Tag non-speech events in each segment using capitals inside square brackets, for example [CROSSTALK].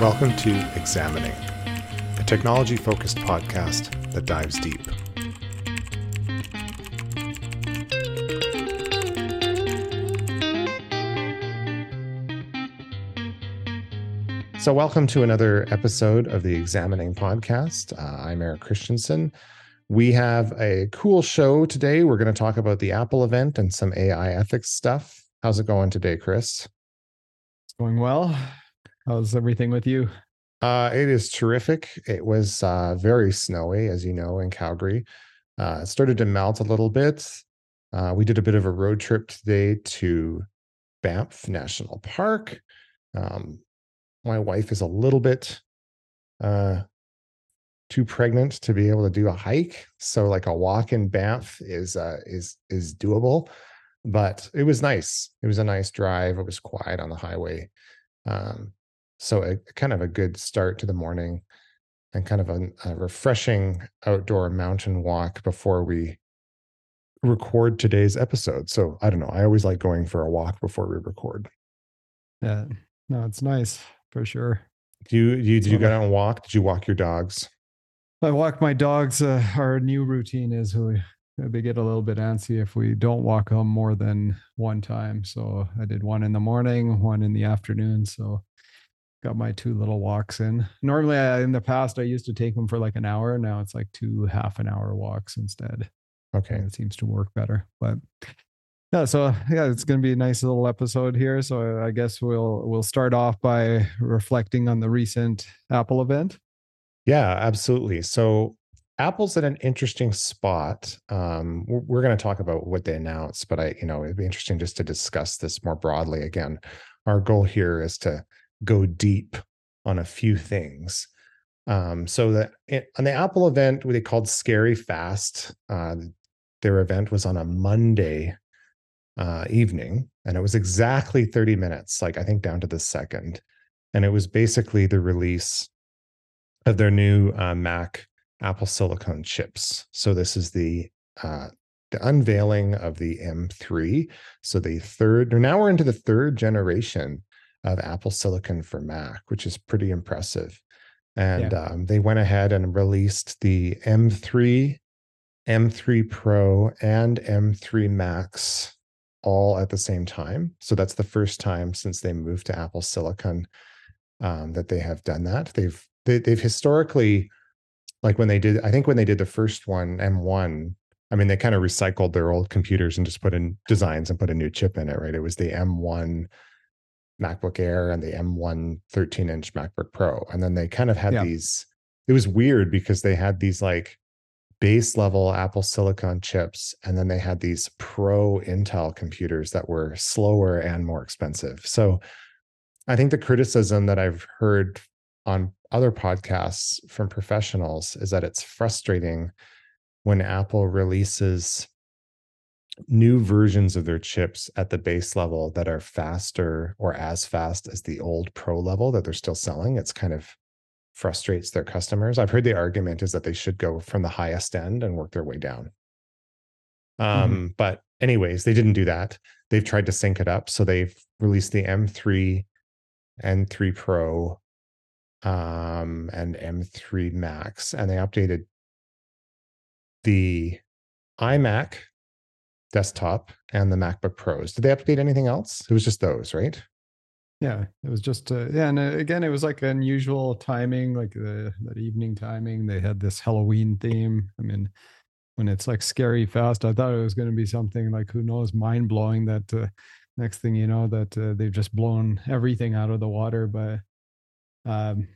Welcome to Examining, a technology focused podcast that dives deep. So, welcome to another episode of the Examining podcast. Uh, I'm Erik Christensen. We have a cool show today. We're going to talk about the Apple event and some AI ethics stuff. How's it going today, Kris? It's going well. How's everything with you? Uh, it is terrific. It was uh, very snowy, as you know, in Calgary. Uh, it started to melt a little bit. Uh, we did a bit of a road trip today to Banff National Park. Um, my wife is a little bit uh, too pregnant to be able to do a hike, so like a walk in Banff is uh, is is doable. But it was nice. It was a nice drive. It was quiet on the highway. Um, so a kind of a good start to the morning and kind of a, a refreshing outdoor mountain walk before we record today's episode. So I don't know. I always like going for a walk before we record. Yeah. No, it's nice for sure. Do you, do you, did you go out and walk? Did you walk your dogs? I walk my dogs. Uh, our new routine is we they get a little bit antsy if we don't walk them more than one time. So I did one in the morning, one in the afternoon. So got my two little walks in. Normally, I, in the past, I used to take them for like an hour. Now it's like two half an hour walks instead. Okay, it seems to work better. But yeah, so yeah, it's going to be a nice little episode here. So I guess we'll we'll start off by reflecting on the recent Apple event. Yeah, absolutely. So Apple's at an interesting spot. Um, we're, we're going to talk about what they announced, but I, you know, it'd be interesting just to discuss this more broadly. Again, our goal here is to go deep on a few things. Um, so that on the Apple event, what they called Scary Fast, uh, their event was on a Monday uh, evening, and it was exactly 30 minutes, like I think down to the second. And it was basically the release of their new uh, Mac Apple Silicon chips. So this is the uh, the unveiling of the M3. So the third, now we're into the third generation of Apple Silicon for Mac, which is pretty impressive. And yeah. um, they went ahead and released the M3, M3 Pro, and M3 Max all at the same time. So that's the first time since they moved to Apple Silicon um, that they have done that. They've they, have they have historically, like when they did, I think when they did the first one, M1, I mean, they kind of recycled their old computers and just put in designs and put a new chip in it, right? It was the M1 MacBook Air and the M1 13 inch MacBook Pro. And then they kind of had yeah. these, it was weird because they had these like base level Apple Silicon chips. And then they had these pro Intel computers that were slower and more expensive. So I think the criticism that I've heard on other podcasts from professionals is that it's frustrating when Apple releases new versions of their chips at the base level that are faster or as fast as the old pro level that they're still selling it's kind of frustrates their customers. I've heard the argument is that they should go from the highest end and work their way down. Um, mm-hmm. but anyways they didn't do that. They've tried to sync it up so they've released the m3 n3 pro um, and m3 max and they updated the imac desktop and the MacBook Pros. Did they update anything else? It was just those, right? Yeah, it was just uh, yeah, and uh, again, it was like unusual timing, like the that evening timing. They had this Halloween theme. I mean, when it's like scary fast, I thought it was going to be something like who knows, mind blowing. That uh, next thing you know, that uh, they've just blown everything out of the water. But um,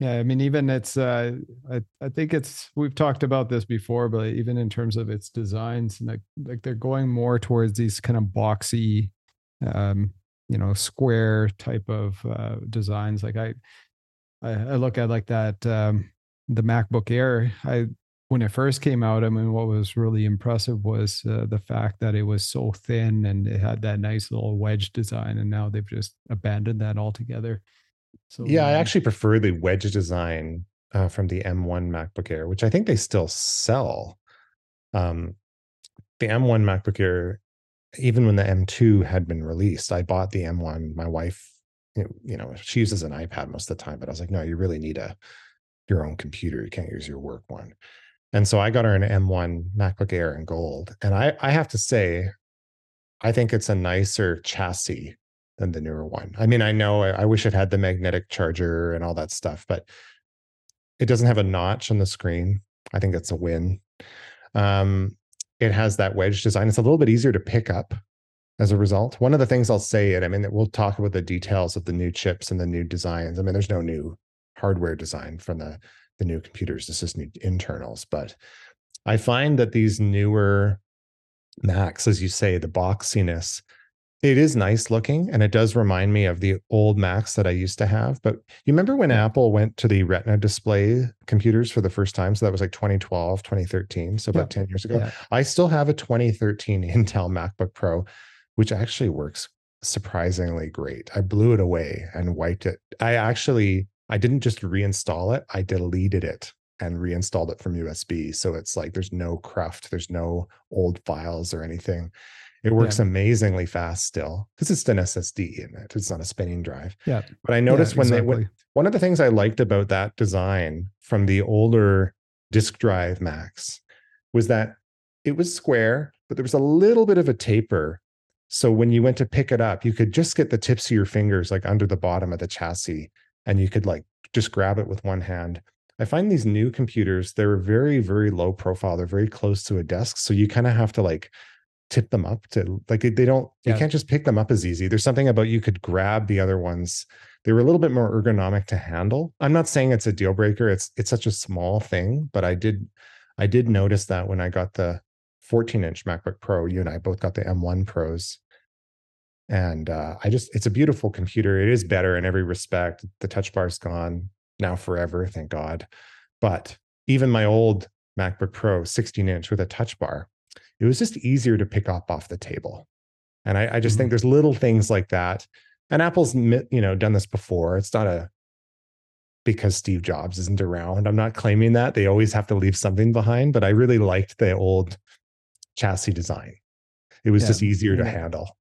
yeah, I mean, even it's, uh, I, I think it's, we've talked about this before, but even in terms of its designs, like, like they're going more towards these kind of boxy, um, you know, square type of uh, designs. Like I, I, I look at like that, um, the MacBook Air. I, when it first came out, I mean, what was really impressive was uh, the fact that it was so thin and it had that nice little wedge design. And now they've just abandoned that altogether. So yeah, I actually prefer the wedge design uh, from the M1 MacBook Air, which I think they still sell. Um, the M1 MacBook Air, even when the M2 had been released, I bought the M1. My wife you know, she uses an iPad most of the time, but I was like, no, you really need a your own computer. You can't use your work one. And so I got her an M1 MacBook Air in gold. And I, I have to say, I think it's a nicer chassis than the newer one. I mean, I know I, I wish it had the magnetic charger and all that stuff, but it doesn't have a notch on the screen. I think that's a win. Um, it has that wedge design. It's a little bit easier to pick up as a result. One of the things I'll say, and I mean, we'll talk about the details of the new chips and the new designs. I mean, there's no new hardware design from the the new computers. It's just new internals. But I find that these newer Macs, as you say, the boxiness it is nice looking and it does remind me of the old Macs that I used to have. But you remember when. Apple went to the Retina display computers for the first time? So that was like 2012, 2013. So about yeah. 10 years ago. Yeah. I still have a 2013 [LAUGHS] Intel MacBook Pro, which actually works surprisingly great. I blew it away and wiped it. I actually, I didn't just reinstall it, I deleted it and reinstalled it from USB. So it's like there's no cruft, there's no old files or anything. It works yeah. amazingly fast still because it's an SSD in it. It's not a spinning drive. Yeah. But I noticed yeah, when exactly. they when, one of the things I liked about that design from the older disk drive Macs was that it was square, but there was a little bit of a taper. So when you went to pick it up, you could just get the tips of your fingers like under the bottom of the chassis and you could like just grab it with one hand. I find these new computers, they're very, very low profile. They're very close to a desk. So you kind of have to like tip them up to like they don't yeah. you can't just pick them up as easy. There's something about you could grab the other ones. They were a little bit more ergonomic to handle. I'm not saying it's a deal breaker. It's it's such a small thing but i did i did notice that when i got the 14 inch macbook pro you and i both got the m1 pros. And uh, i just it's a beautiful computer. It is better in every respect. The touch bar's gone now forever thank god. But even my old macbook pro 16 inch with a touch bar it was just easier to pick up off the table. And I, I just mm-hmm. think there's little things like that. And Apple's you know done this before. It's not a because Steve Jobs isn't around. I'm not claiming that. They always have to leave something behind, but I really liked the old chassis design. It was yeah. just easier to handle.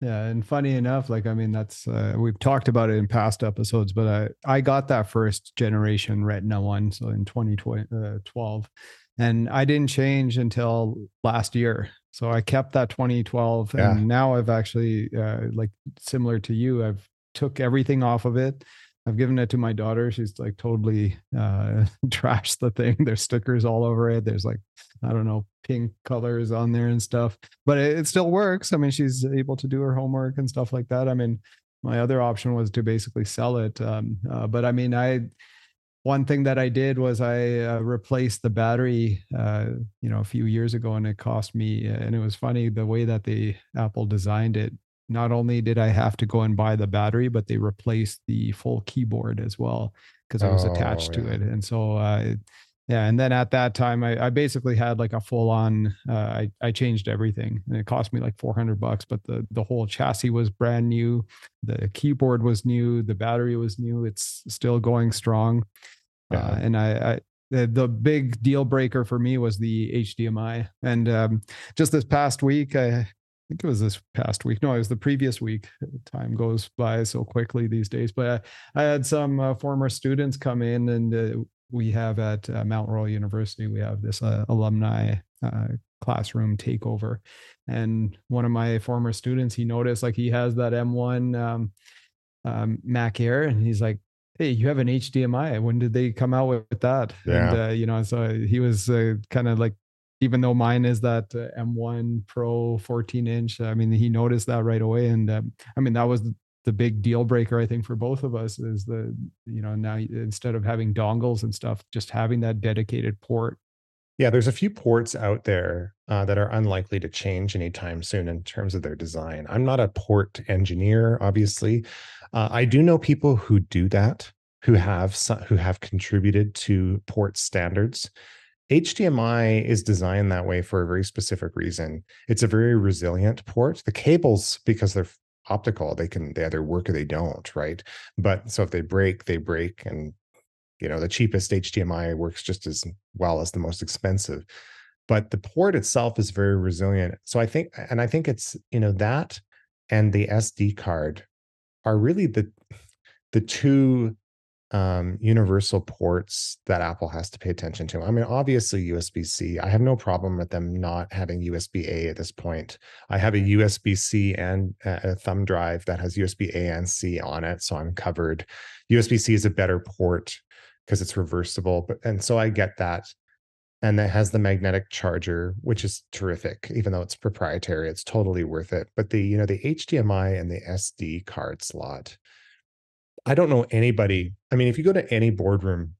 Yeah, and funny enough, like I mean, that's uh, we've talked about it in past episodes, but I I got that first generation Retina one, so in 2012, uh, and I didn't change until last year. So I kept that 2012, yeah. and now I've actually uh, like similar to you, I've took everything off of it. I've given it to my daughter. She's like totally uh, [LAUGHS] trashed the thing. There's stickers all over it. There's like I don't know pink colors on there and stuff, but it, it still works. I mean, she's able to do her homework and stuff like that. I mean, my other option was to basically sell it, um, uh, but I mean, I one thing that I did was I uh, replaced the battery, uh, you know, a few years ago, and it cost me. And it was funny the way that the Apple designed it. Not only did I have to go and buy the battery, but they replaced the full keyboard as well because I was oh, attached yeah. to it. And so, uh, yeah, and then at that time, I, I basically had like a full on. Uh, I I changed everything, and it cost me like four hundred bucks. But the the whole chassis was brand new, the keyboard was new, the battery was new. It's still going strong. Uh, yeah. Uh, and I, I the, the, big deal breaker for me was the HDMI. And um, just this past week, I think it was this past week. No, it was the previous week. Time goes by so quickly these days. But I, I had some uh, former students come in, and uh, we have at uh, Mount Royal University, we have this uh, alumni classroom takeover. And one of my former students, he noticed like he has that M1 um, um, Mac Air, and he's like, hey you have an hdmi when did they come out with that? Yeah. and uh, you know so he was uh, kind of like even though mine is that uh, m1 pro 14 inch i mean he noticed that right away. And um, i mean that was the big deal breaker i think for both of us is the you know now instead of having dongles and stuff just having that dedicated port. Yeah, there's a few ports out there uh, that are unlikely to change anytime soon in terms of their design. I'm not a port engineer, obviously. Uh, I do know people who do that, who have who have contributed to port standards. HDMI is designed that way for a very specific reason. It's a very resilient port. The cables, because they're optical, they can they either work or they don't, right? But so if they break, they break, and you know the cheapest hdmi works just as well as the most expensive but the port itself is very resilient so i think and i think it's you know that and the sd card are really the the two um, universal ports that Apple has to pay attention to. I mean, obviously USB C. I have no problem with them not having USB A at this point. I have a USB C and a thumb drive that has USB A and C on it, so I'm covered. USB C is a better port because it's reversible, but and so I get that. And that has the magnetic charger, which is terrific, even though it's proprietary. It's totally worth it. But the you know the HDMI and the SD card slot I don't know anybody. I mean, if you go to any boardroom,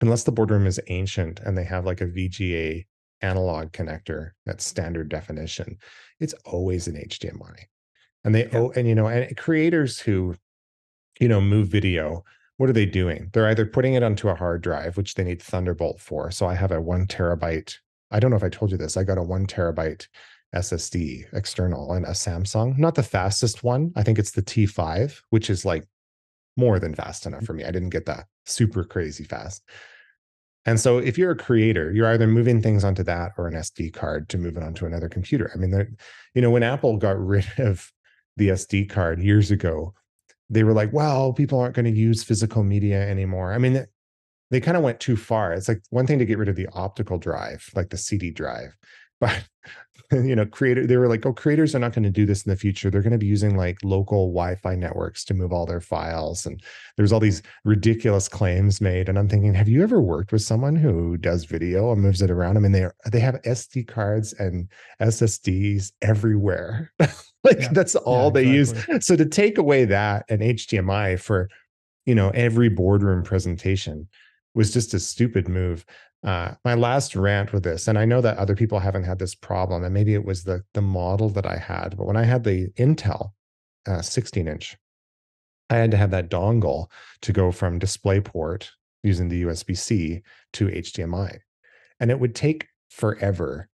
unless the boardroom is ancient and they have like a VGA analog connector that's standard definition, it's always an HDMI. And they yeah. oh, and you know, and creators who, you know, move video, what are they doing? They're either putting it onto a hard drive, which they need Thunderbolt for. So I have a one terabyte. I don't know if I told you this. I got a one terabyte SSD external and a Samsung, not the fastest one. I think it's the T5, which is like more than fast enough for me. I didn't get that super crazy fast. And so if you're a creator, you're either moving things onto that or an SD card to move it onto another computer. I mean, you know, when Apple got [LAUGHS] rid of the SD card years ago, they were like, well, people aren't going to use physical media anymore. I mean, they, kind of went too far. It's like one thing to get rid of the optical drive, like the CD drive, but [LAUGHS] you know creator they were like oh creators are not going to do this in the future. They're going to be using like local wi-fi networks to move all their files. And there's all these ridiculous claims made and i'm thinking have you ever worked with someone who does video and moves it around? I mean they they have sd cards and ssds everywhere. [LAUGHS] Like yeah. that's all yeah, they use. so to take away that and hdmi for you know every boardroom presentation was just a stupid move uh, my last rant with this, and I know that other people haven't had this problem, and maybe it was the the model that I had, but when I had the Intel uh, 16 inch, I had to have that dongle to go from DisplayPort using the USB C to HDMI, and it would take forever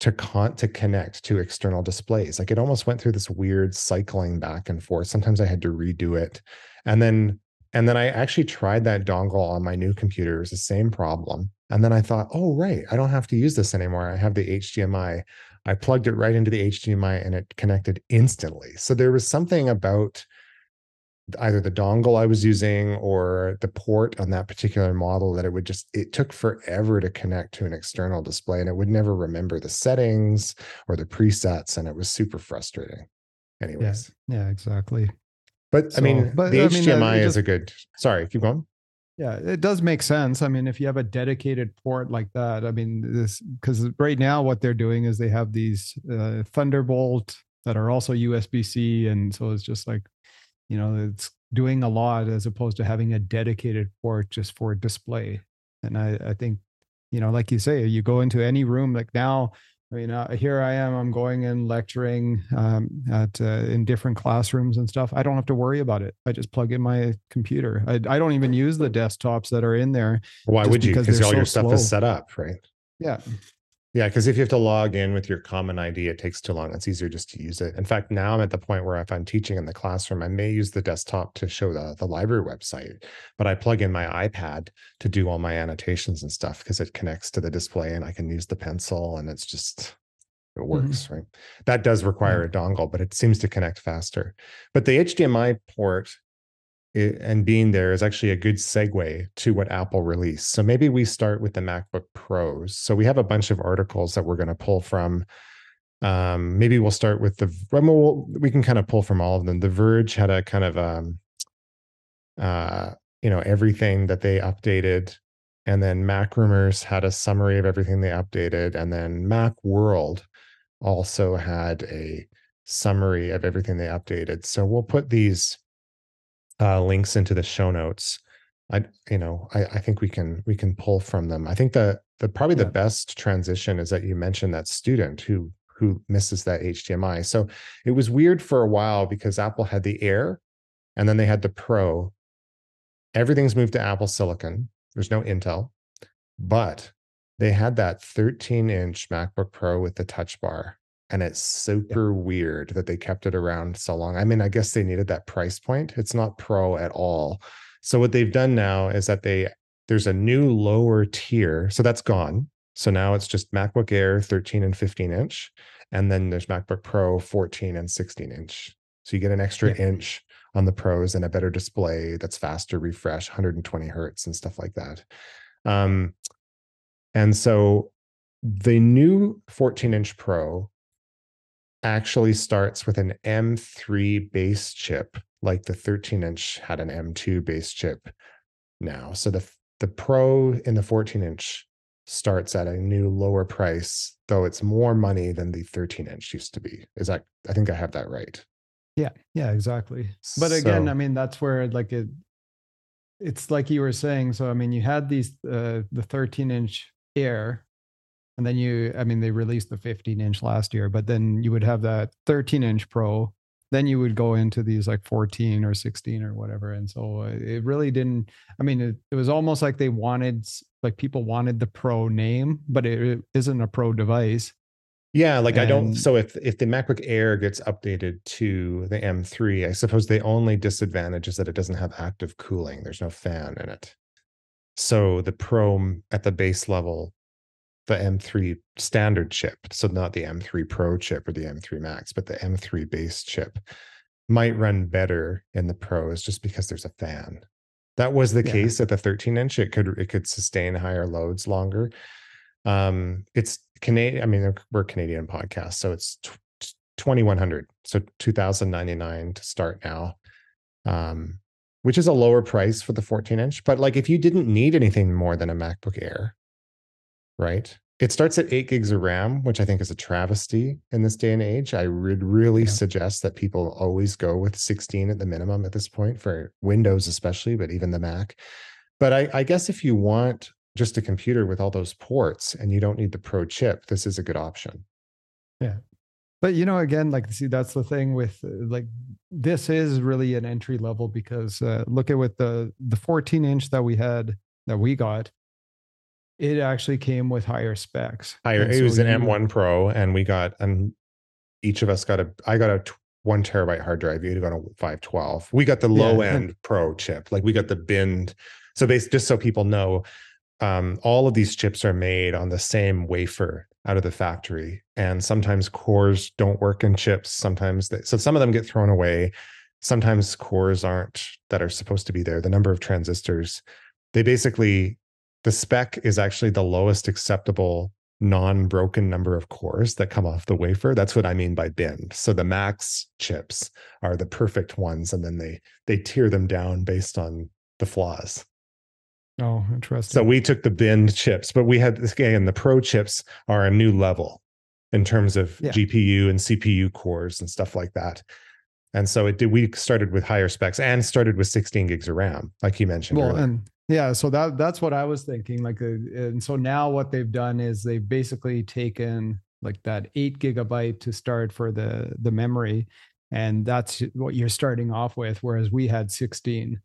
to con to connect to external displays. Like it almost went through this weird cycling back and forth. Sometimes I had to redo it, and then and then I actually tried that dongle on my new computer. It was the same problem and then I thought, oh, right, I don't have to use this anymore. I have the HDMI. I plugged it right into the HDMI and it connected instantly. So there was something about either the dongle I was using or the port on that particular model that it would just, it took forever to connect to an external display and it would never remember the settings or the presets. And it was super frustrating. Anyways. Yeah, yeah exactly. But so, I mean, but, the I HDMI mean, uh, is a good, sorry, keep going. Yeah, it does make sense. I mean, if you have a dedicated port like that, I mean, this because right now what they're doing is they have these uh, Thunderbolt that are also USB C, and so it's just like, you know, it's doing a lot as opposed to having a dedicated port just for display. And I, I think, you know, like you say, you go into any room like now I mean, uh, here I am. I'm going and lecturing um, at uh, in different classrooms and stuff. I don't have to worry about it. I just plug in my computer. I, I don't even use the desktops that are in there. Why would you? Because all so your stuff slow. is set up, right? Yeah. Yeah, because if you have to log in with your common ID, it takes too long. It's easier just to use it. In fact, now I'm at the point where if I'm teaching in the classroom, I may use the desktop to show the, the library website, but I plug in my iPad to do all my annotations and stuff because it connects to the display and I can use the pencil and it's just it mm-hmm. works, mm-hmm. right? That does require mm-hmm. a dongle, but it seems to connect faster. But the HDMI port it, and being there is actually a good segue to what Apple released. So maybe we start with the MacBook Pros. So we have a bunch of articles that we're going to pull from. Um, maybe we'll start with the. We'll, we can kind of pull from all of them. The Verge had a kind of um, uh, you know, everything that they updated, and then MacRumors had a summary of everything they updated, and then Macworld also had a summary of everything they updated. So we'll put these uh, links into the show notes. I you know I, I think we can we can pull from them. I think the the probably yeah. the best transition is that you mentioned that student who who misses that HDMI. So it was weird for a while because Apple had the Air and then they had the Pro. Everything's moved to Apple Silicon. There's no Intel, but they had that 13 inch MacBook Pro with the touch bar and it's super yeah. weird that they kept it around so long. I mean, I guess they needed that price point. It's not pro at all. So what they've done now is that they there's a new lower tier. So that's gone. So now it's just MacBook Air 13 and 15 inch and then there's MacBook Pro 14 and 16 inch. So you get an extra yeah. inch on the pros and a better display that's faster refresh 120 hertz and stuff like that um, and so the new 14 inch pro actually starts with an m3 base chip like the 13 inch had an m2 base chip now so the the pro in the 14 inch starts at a new lower price, though it's more money than the 13 inch used to be. Is that I think I have that right. Yeah, yeah, exactly. But again, so, I mean that's where like it it's like you were saying. So I mean you had these uh the 13 inch air and then you I mean they released the 15 inch last year, but then you would have that 13 inch pro. Then you would go into these like 14 or 16 or whatever and so uh, it really didn't i mean it, it was almost like they wanted like people wanted the pro name but it, it isn't a pro device. Yeah like and, i don't so if if the macbook air gets updated to the m3 i suppose the only disadvantage is that it doesn't have active cooling. There's no fan in it. So the pro at the base level the M3 standard chip, so not the M3 Pro chip or the M3 Max, but the M3 base chip might run better in the pros just because there's a fan. That was the yeah. case at the 13 inch. It could it could sustain higher loads longer. Um, it's Canadian. I mean, we're Canadian podcast, so it's 2100, so 2099 to start now. Um, which is a lower price for the 14 inch. But like, if you didn't need anything more than a MacBook Air, right? It starts at eight gigs of RAM, which I think is a travesty in this day and age. I would really yeah. suggest that people always go with 16 at the minimum at this point for Windows, especially, but even the Mac. But I, I guess if you want just a computer with all those ports and you don't need the Pro chip, this is a good option. Yeah. But you know, again, like see, that's the thing with uh, like this is really an entry level because uh, look at with the the 14 inch that we had that we got it actually came with higher specs. Higher. And it so was an you, M1 Pro, and we got and each of us got a. I got a t- one terabyte hard drive. You got a 512. We got the low yeah, end Pro chip. Like we got the binned. So basically, just so people know, um, all of these chips are made on the same wafer out of the factory, and sometimes cores don't work in chips. Sometimes they, so some of them get thrown away. Sometimes cores aren't that are supposed to be there. The number of transistors, they basically the spec is actually the lowest acceptable non-broken number of cores that come off the wafer. That's what i mean by binned so the max chips are the perfect ones and then they they tear them down based on the flaws. Oh interesting. So we took the binned chips but we had again the pro chips are a new level in terms of yeah. gpu and cpu cores and stuff like that. And so it did we started with higher specs and started with 16 gigs of ram like you mentioned well earlier. and yeah, so that that's what I was thinking. Like, uh, and so now what they've done is they've basically taken like that eight gigabyte to start for the the memory, and that's what you're starting off with. Whereas we had 16,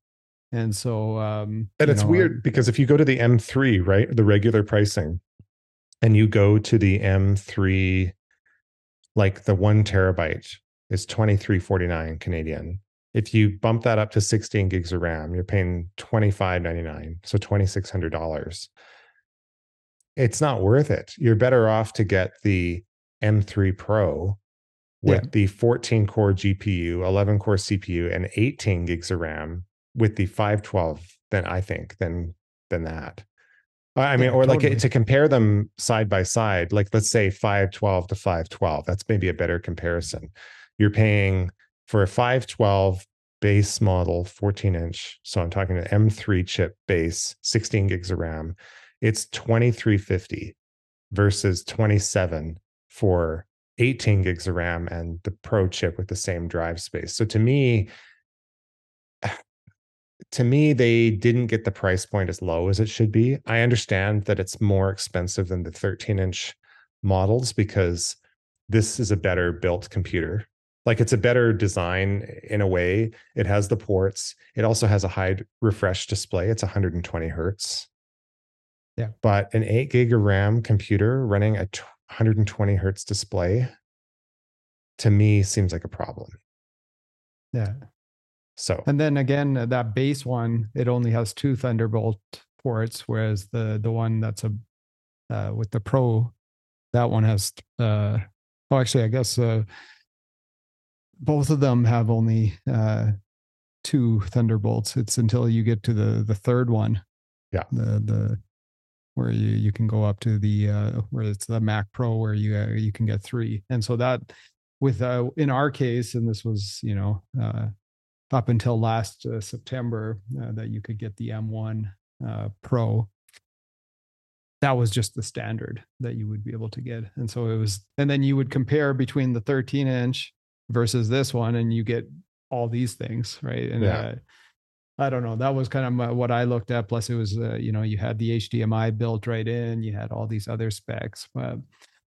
and so um, and it's know, weird because if you go to the M3, right, the regular pricing, and you go to the M3, like the one terabyte is 23.49 Canadian if you bump that up to 16 gigs of RAM, you're paying $25.99, so $2,600. It's not worth it. You're better off to get the M3 Pro with yeah. the 14 core GPU, 11 core CPU, and 18 gigs of RAM with the 512 than I think than than that. I mean, yeah, or totally. like to compare them side by side, like let's say 512 to 512. That's maybe a better comparison. You're paying for a 512 base model 14 inch so i'm talking an m3 chip base 16 gigs of ram it's 2350 versus 27 for 18 gigs of ram and the pro chip with the same drive space. So to me [SIGHS] to me they didn't get the price point as low as it should be. I understand that it's more expensive than the 13 inch models because this is a better built computer like it's a better design in a way. It has the ports. It also has a high refresh display. It's 120 hertz. Yeah. But an 8 gig of ram computer running a 120 hertz display to me seems like a problem. Yeah. So. And then again that base one it only has two thunderbolt ports whereas the the one that's a uh, with the pro that one has uh oh actually i guess uh both of them have only uh, two Thunderbolts. It's until you get to the the third one. Yeah. The the where you you can go up to the uh where it's the Mac Pro where you uh, you can get three. And so that with uh in our case, and this was you know uh up until last uh, September uh, that you could get the M1 uh, Pro. That was just the standard that you would be able to get. And so it was, and then you would compare between the 13 inch versus this one, and you get all these things, right? And Yeah. uh, I don't know. That was kind of my, what I looked at. Plus, it was, uh, you know, you had the HDMI built right in, you had all these other specs. But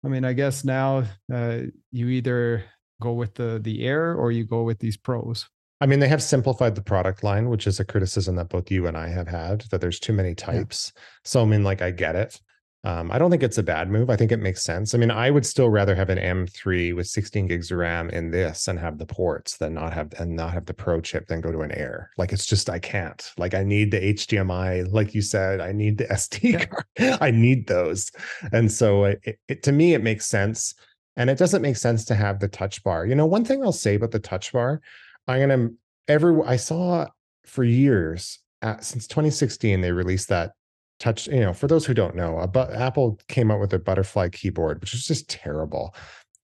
I mean, I guess now uh, you either go with the the Air or you go with these Pros. I mean, they have simplified the product line, which is a criticism that both you and I have had that there's too many types. So I mean, like I get it. Um, I don't think it's a bad move. I think it makes sense. I mean, I would still rather have an M3 with 16 gigs of RAM in this and have the ports than not have and not have the Pro chip than go to an Air. Like it's just I can't. Like I need the HDMI, like you said, I need the SD Yeah. card. [LAUGHS] I need those. And so it, it, it- to me it makes sense. And it doesn't make sense to have the touch bar. You know, one thing I'll say about the touch bar, I'm gonna every I saw for years uh, since 2016 they released that touch. You know, for those who don't know, but Apple came out with a butterfly keyboard, which was just terrible.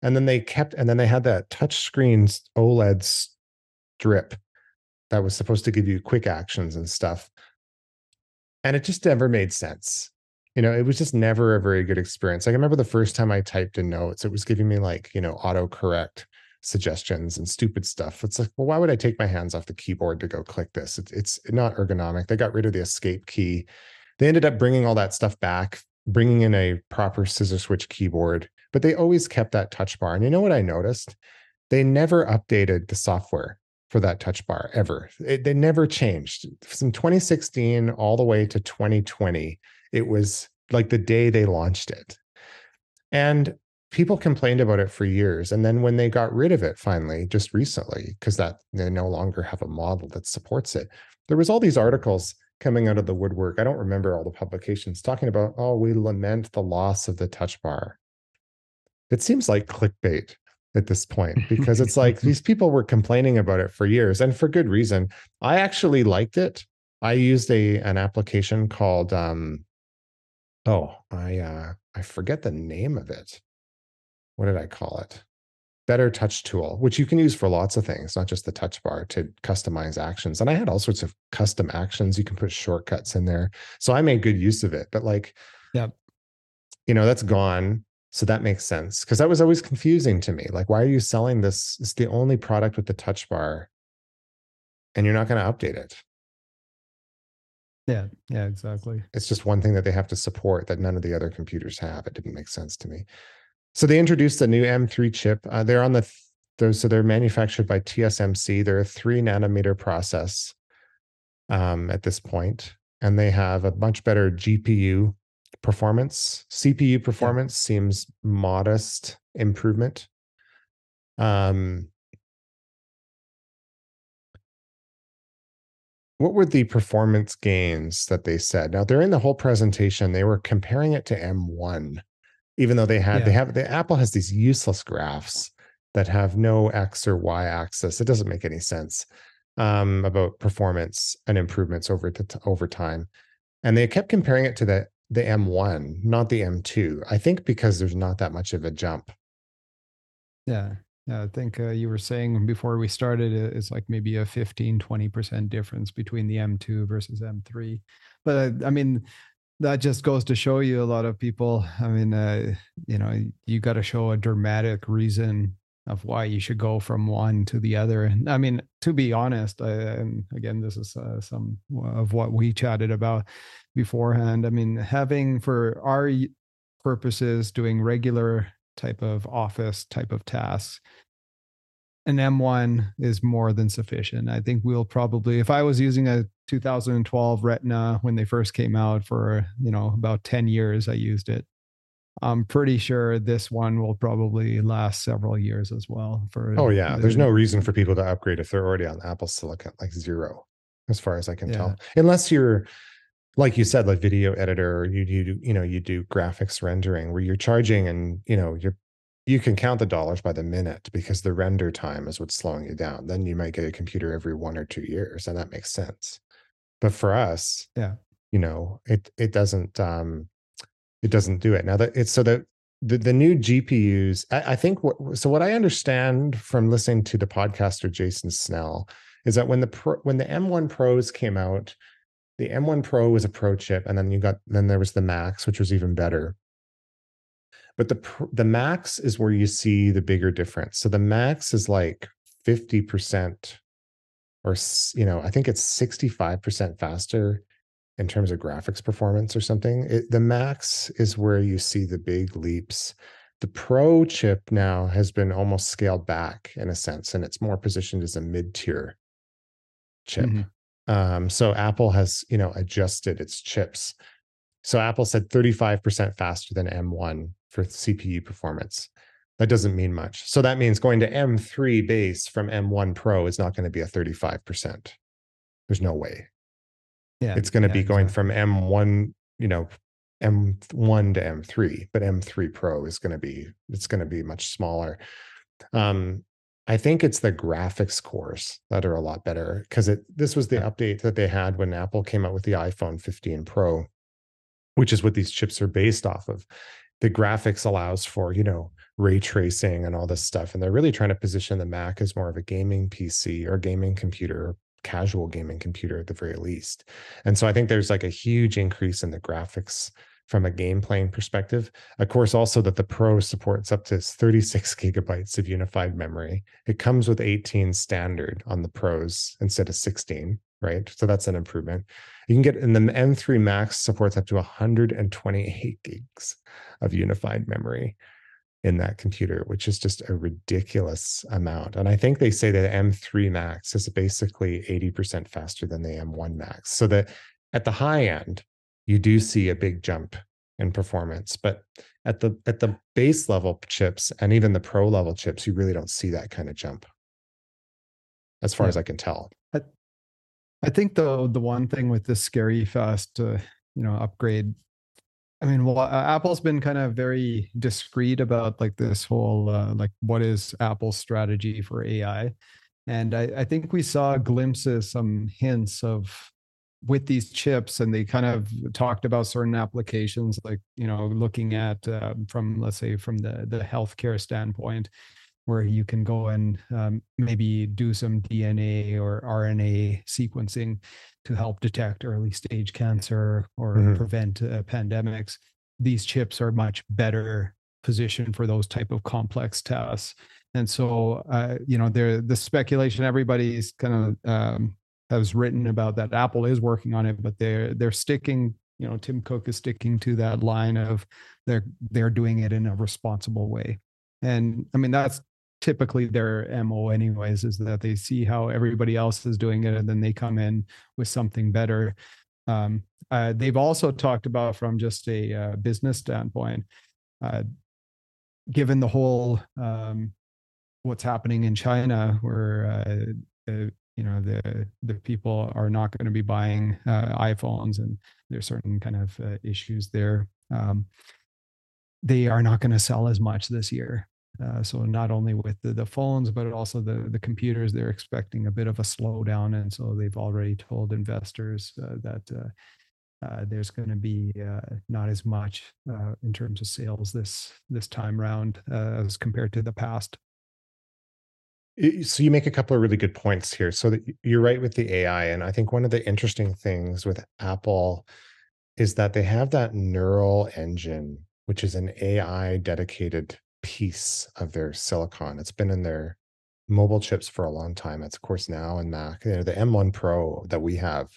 And then they kept, and then they had that touch screen OLED strip that was supposed to give you quick actions and stuff. And it just never made sense. You know, it was just never a very good experience. Like I remember the first time I typed in notes, it was giving me like, you know, autocorrect suggestions and stupid stuff. It's like, well, why would I take my hands off the keyboard to go click this? It's, it's not ergonomic. They got rid of the escape key. They ended up bringing all that stuff back, bringing in a proper scissor switch keyboard, but they always kept that touch bar. And you know what I noticed? They never updated the software for that touch bar ever. It, they never changed. From 2016 all the way to 2020, it was like the day they launched it. And people complained about it for years and then when they got rid of it finally just recently because that they no longer have a model that supports it there was all these articles coming out of the woodwork. I don't remember all the publications talking about oh we lament the loss of the touch bar. It seems like clickbait at this point because it's like [LAUGHS] these people were complaining about it for years and for good reason. I actually liked it. I used a an application called um oh i uh i forget the name of it. What did I call it? BetterTouchTool, which you can use for lots of things, not just the touch bar to customize actions. And I had all sorts of custom actions. You can put shortcuts in there. So I made good use of it. But like, Yep. you know, that's gone. So that makes sense. Cause that was always confusing to me. Like, why are you selling this? It's the only product with the touch bar and you're not going to update it. Yeah, yeah, exactly. It's just one thing that they have to support that none of the other computers have. It didn't make sense to me. So they introduced the new M3 chip. Uh, they're on the th- those, so they're manufactured by TSMC. They're a three nanometer process um, at this point, and they have a much better GPU performance. CPU performance seems modest improvement. Um, what were the performance gains that they said? Now during the whole presentation, they were comparing it to M1, even though they had they have the Apple has these useless graphs that have no X or Y axis. It doesn't make any sense um, about performance and improvements over the t- over time. And they kept comparing it to the the M1, not the M2. I think because there's not that much of a jump. Yeah. Yeah. I think uh, you were saying before we started, uh, it's like maybe a 15, 20% difference between the M2 versus M3. But uh, I mean, that just goes to show you a lot of people. I mean, uh, you know, you got to show a dramatic reason of why you should go from one to the other. And I mean, to be honest, I, and again, this is uh, some of what we chatted about beforehand. I mean, having for our purposes, doing regular type of office type of tasks, an M1 is more than sufficient. I think we'll probably, if I was using a 2012 Retina when they first came out for, you know, about 10 years, I used it. I'm pretty sure this one will probably last several years as well. For Oh yeah, there's no reason for people to upgrade if they're already on Apple Silicon, like zero, as far as I can Yeah. tell. Unless you're, like you said, like video editor, or you you do you know you do graphics rendering where you're charging and you know you're you can count the dollars by the minute because the render time is what's slowing you down. Then you might get a computer every one or two years, and that makes sense. But for us, yeah, you know, it it doesn't um it doesn't do it. Now that it's so that the, the new GPUs, I, I think what so what I understand from listening to the podcaster Jason Snell is that when the pro, when the M1 Pros came out, the M1 Pro was a Pro chip, and then you got then there was the Max, which was even better. But the the Max is where you see the bigger difference. So the Max is like fifty percent, or you know, I think it's sixty five percent faster in terms of graphics performance or something. It, the Max is where you see the big leaps. The Pro chip now has been almost scaled back in a sense, and it's more positioned as a mid tier chip. Mm-hmm. Um, so Apple has, you know, adjusted its chips. So Apple said 35% faster than M1 for CPU performance. That doesn't mean much. So that means going to M3 base from M1 Pro is not going to be a 35%. There's no way. Yeah. It's going to yeah, be going exactly. from M1, you know, M1 to M3, but M3 Pro is going to be it's going to be much smaller. Um I think it's the graphics cores that are a lot better because it this was the update that they had when Apple came out with the iPhone 15 Pro, which is what these chips are based off of. The graphics allows for, you know, ray tracing and all this stuff. And they're really trying to position the Mac as more of a gaming PC or gaming computer, casual gaming computer at the very least. And so I think there's like a huge increase in the graphics from a game playing perspective. Of course, also that the Pro supports up to 36 [LAUGHS] gigabytes of unified memory. It comes with 18 standard on the Pros instead of 16, right? So that's an improvement. You can get in the M3 Max supports up to 128 gigs of unified memory in that computer, which is just a ridiculous amount. And I think they say that M3 Max is basically 80% faster than the M1 Max. So that at the high end, you do see a big jump in performance but at the at the base level chips and even the pro level chips you really don't see that kind of jump as far yeah. as i can tell I, think the the one thing with this scary fast uh, you know upgrade i mean well apple's been kind of very discreet about like this whole uh, like what is apple's strategy for ai and I, I think we saw glimpses some hints of with these chips and they kind of talked about certain applications like you know looking at uh, from let's say from the the healthcare standpoint where you can go and um, maybe do some dna or rna sequencing to help detect early stage cancer or mm-hmm. prevent uh, pandemics these chips are much better positioned for those type of complex tests and so uh, you know there the speculation everybody's kind of um, has written about that Apple is working on it, but they're they're sticking. You know, Tim Cook is sticking to that line of they're they're doing it in a responsible way, and I mean that's typically their mo anyways is that they see how everybody else is doing it and then they come in with something better um, uh, they've also talked about from just a uh, business standpoint uh, given the whole um, what's happening in china where uh, you know the the people are not going to be buying uh, iPhones, and there's certain kind of uh, issues there. Um, they are not going to sell as much this year. Uh, so not only with the, the phones, but also the the computers, they're expecting a bit of a slowdown, and so they've already told investors uh, that. Uh, uh, there's going to be not as much in terms of sales this this time round as compared to the past. So you make a couple of really good points here. So you're right with the ai and i think one of the interesting things with apple is that they have that neural engine which is an ai dedicated piece of their silicon it's been in their mobile chips for a long time it's of course now in mac you know the m1 pro that we have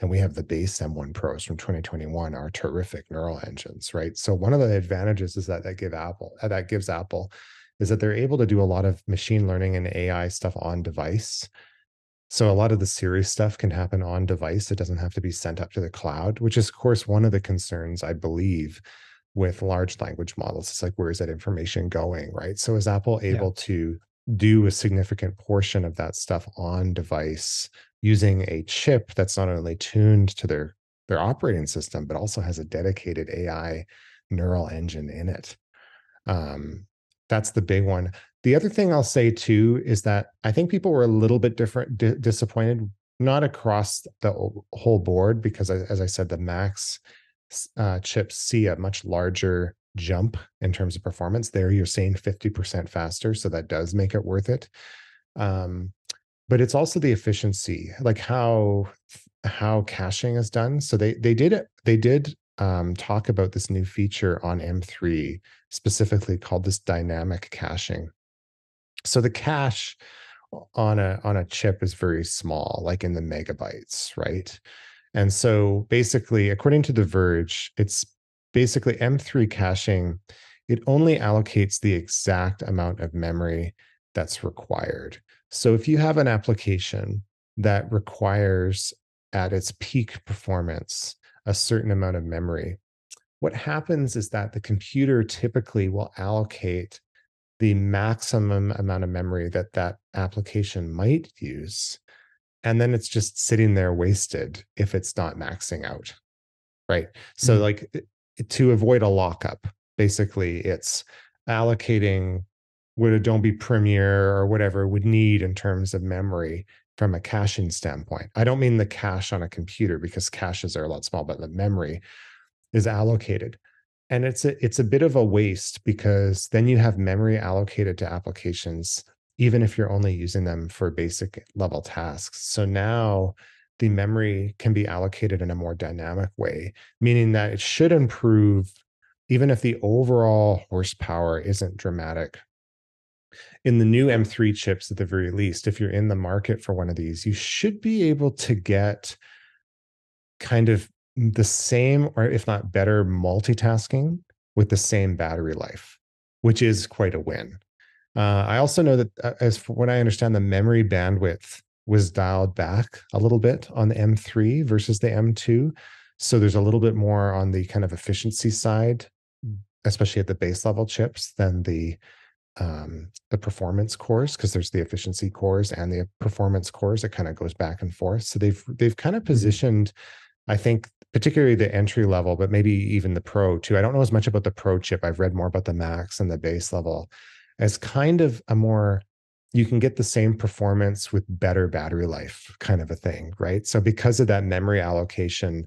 and we have the base m1 pros from 2021 are terrific neural engines right so one of the advantages is that that give apple uh, that gives apple is that they're able to do a lot of machine learning and AI stuff on device. So a lot of the serious stuff can happen on device. It doesn't have to be sent up to the cloud, which is, of course, one of the concerns I believe with large language models. It's like, where is that information going? Right. So is Apple able yeah. to do a significant portion of that stuff on device using a chip that's not only tuned to their their operating system, but also has a dedicated AI neural engine in it. Um, that's the big one. The other thing I'll say too is that I think people were a little bit different, di- disappointed, not across the whole board, because as I said, the Max uh, chips see a much larger jump in terms of performance. There, you're seeing 50% faster, so that does make it worth it. Um, but it's also the efficiency, like how how caching is done. So they they did it. They did um, talk about this new feature on M3 specifically called this dynamic caching. So the cache on a on a chip is very small, like in the megabytes, right? And so basically, according to The Verge, it's basically M3 caching. It only allocates the exact amount of memory that's required. So if you have an application that requires at its peak performance a certain amount of memory, what happens is that the computer typically will allocate the maximum amount of memory that that application might use and then it's just sitting there wasted if it's not maxing out right so mm-hmm. like to avoid a lockup basically it's allocating what Adobe Premiere or whatever would need in terms of memory from a caching standpoint. I don't mean the cache on a computer because caches are a lot small, but the memory is allocated. And it's a it's a bit of a waste because then you have memory allocated to applications, even if you're only using them for basic level tasks. So now the memory can be allocated in a more dynamic way, meaning that it should improve even if the overall horsepower isn't dramatic in the new M3 chips, at the very least, if you're in the market for one of these, you should be able to get kind of the same, or if not better, multitasking with the same battery life, which is quite a win. Uh, I also know that, uh, as for what I understand, the memory bandwidth was dialed back a little bit on the M3 versus the M2. So there's a little bit more on the kind of efficiency side, especially at the base level chips, than the um, the performance cores because there's the efficiency cores and the performance cores. It kind of goes back and forth. So they've they've kind of mm-hmm. positioned, I think, particularly the entry level, but maybe even the pro too. I don't know as much about the pro chip. I've read more about the max and the base level as kind of a more you can get the same performance with better battery life kind of a thing, right? So because of that memory allocation,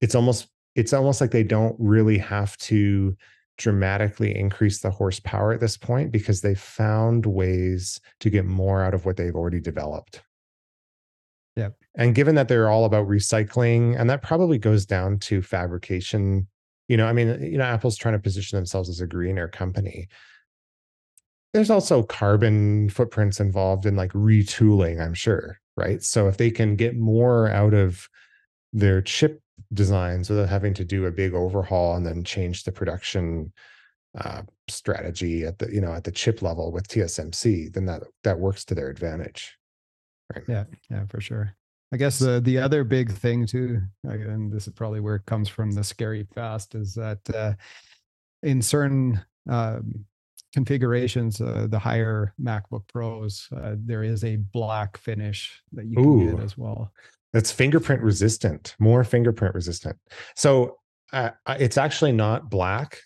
it's almost it's almost like they don't really have to dramatically increase the horsepower at this point because they've found ways to get more out of what they've already developed. Yeah. And given that they're all about recycling, and that probably goes down to fabrication, you know, I mean, you know, Apple's trying to position themselves as a greener company. There's also carbon footprints involved in like retooling, I'm sure, right? So if they can get more out of their chip designs without having to do a big overhaul and then change the production uh, strategy at the you know at the chip level with TSMC, then that that works to their advantage. Right. Yeah, yeah, for sure. I guess the the other big thing too, and this is probably where it comes from, the scary fast, is that uh, in certain um, configurations, uh, the higher MacBook Pros, uh, there is a black finish that you can Ooh. get as well that's fingerprint resistant, more fingerprint resistant. So uh, it's actually not black.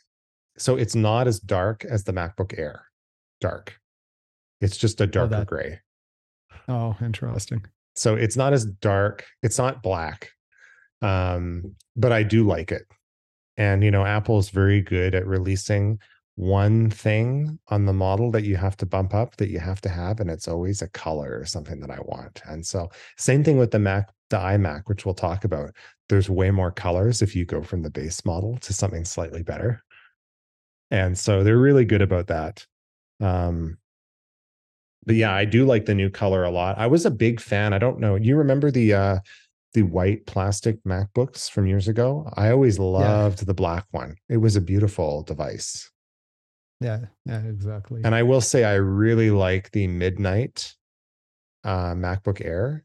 So it's not as dark as the MacBook Air. Dark. It's just a darker oh, that, gray. Oh, interesting. So it's not as dark. It's not black. Um, but I do like it. And you know, Apple is very good at releasing one thing on the model that you have to bump up that you have to have and it's always a color or something that i want. And so same thing with the mac the imac which we'll talk about. There's way more colors if you go from the base model to something slightly better. And so they're really good about that. Um but yeah i do like the new color a lot. I was a big fan i don't know you remember the uh the white plastic macbooks from years ago? I always loved yeah. the black one. It was a beautiful device yeah, yeah, exactly. And I will say I really like the midnight uh, MacBook Air.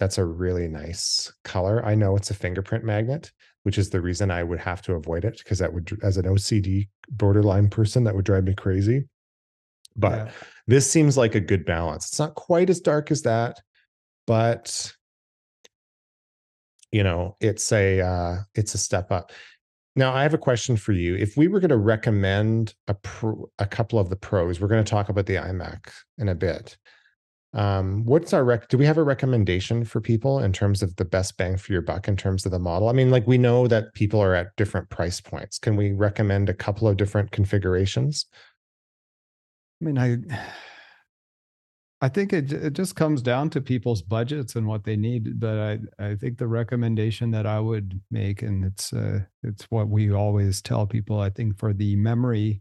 That's a really nice color. I know it's a fingerprint magnet, which is the reason I would have to avoid it because that would, as an OCD borderline person, that would drive me crazy. But yeah. this seems like a good balance. It's not quite as dark as that, but you know, it's a uh, it's a step up Now, I have a question for you. If we were going to recommend a pro, a couple of the pros, we're going to talk about the iMac in a bit. Um, what's our rec? Do we have a recommendation for people in terms of the best bang for your buck in terms of the model? I mean, like we know that people are at different price points. Can we recommend a couple of different configurations? I mean, I I think it it just comes down to people's budgets and what they need. But I I think the recommendation that I would make, and it's uh, it's what we always tell people. I think for the memory,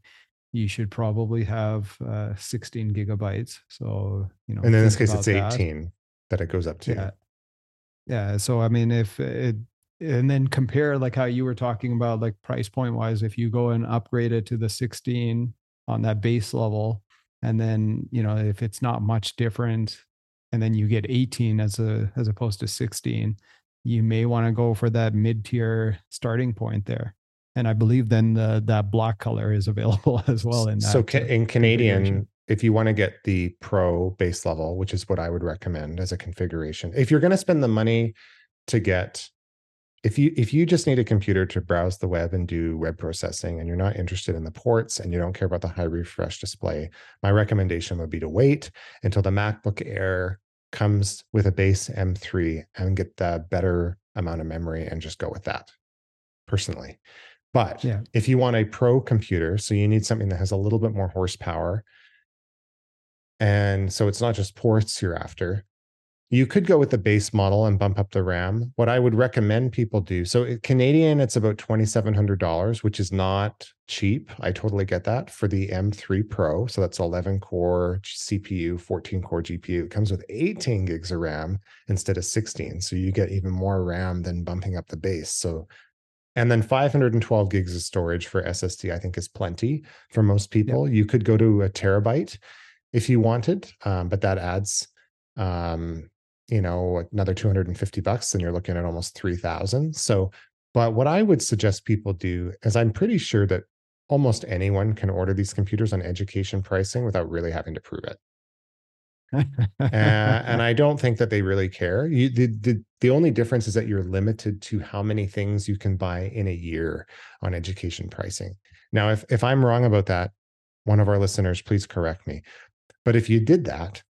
you should probably have uh, 16 gigabytes. So, you know, and in this case, it's 18 that. that. it goes up to. Yeah. Yeah. So, I mean, if it, and then compare like how you were talking about, like price point wise, if you go and upgrade it to the 16 on that base level, and then, you know, if it's not much different, and then you get 18 as a, as opposed to 16, you may want to go for that mid tier starting point there and I believe then the, that black color is [LAUGHS] available as well. In so ca- in Canadian, if you want to get the pro base level, which is what I would recommend as a configuration, if you're going to spend the money to get, if you if you just need a computer to browse the web and do web processing, and you're not interested in the ports and you don't care about the high refresh display, my recommendation would be to wait until the MacBook Air comes with a base M3 and get the better amount of memory and just go with that. Personally, but yeah. if you want a pro computer, so you need something that has a little bit more horsepower, and so it's not just ports you're after, you could go with the base model and bump up the RAM. What I would recommend people do so Canadian, it's about $2,700, which is not cheap. I totally get that for the M3 Pro. So that's 11 core CPU, 14 core GPU. It comes with 18 gigs of RAM instead of 16. So you get even more RAM than bumping up the base. So and then 512 gigs of storage for SSD, I think, is plenty for most people. You could go to a terabyte if you wanted, um, but that adds, um, you know, another 250 bucks, and you're looking at almost 3,000. So, but what I would suggest people do is I'm pretty sure that almost anyone can order these computers on education pricing without really having to prove it uh, and [LAUGHS] I don't think that they really care. You, the, the the only difference is that you're limited to how many things you can buy in a year on education pricing. Now, if if I'm wrong about that, one of our listeners, please correct me. But if you did that,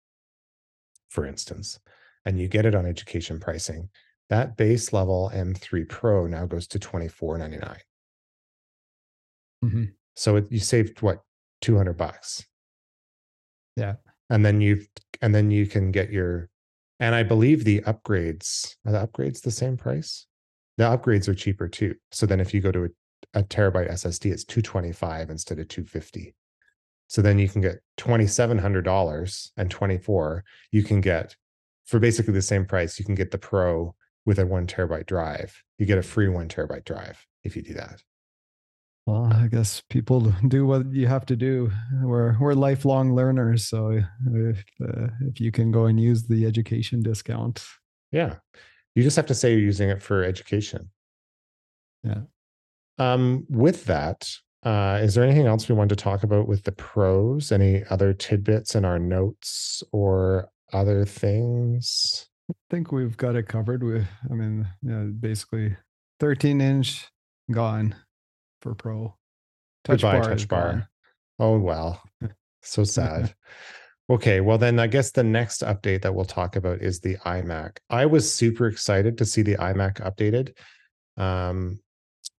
for instance, and you get it on education pricing, that base level M3 Pro now goes to twenty four ninety nine. Mm-hmm. So it, you saved what two hundred bucks. Yeah and then you and then you can get your and i believe the upgrades are the upgrades the same price the upgrades are cheaper too so then if you go to a, a terabyte ssd it's 225 instead of 250 so then you can get $2700 and 24 you can get for basically the same price you can get the pro with a one terabyte drive you get a free one terabyte drive if you do that well, I guess people [LAUGHS] do what you have to do. We're we're lifelong learners, so if uh, if you can go and use the education discount, yeah, you just have to say you're using it for education. Yeah. Um, with that, uh, is there anything else we want to talk about with the pros? Any other tidbits in our notes or other things? I think we've got it covered. With, I mean, yeah, basically 13 inch gone for Pro. Touch Goodbye, bar touch bar. Gone. Oh well, so sad. [LAUGHS] okay, well then I guess the next update that we'll talk about is the iMac. I was super excited to see the iMac updated. Um,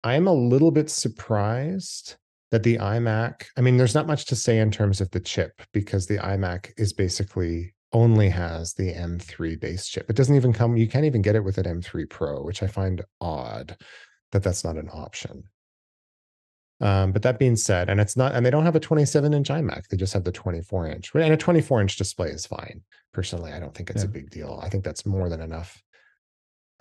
I am a little bit surprised that the iMac. I mean, there's not much to say in terms of the chip because the iMac is basically only has the M3 base chip. It doesn't even come. You can't even get it with an M3 Pro, which I find odd that that's not an option. Um, but that being said, and it's not, and they don't have a 27 inch iMac, they just have the 24 inch. And a 24 inch display is fine. Personally, I don't think it's yeah. a big deal. I think that's more than enough.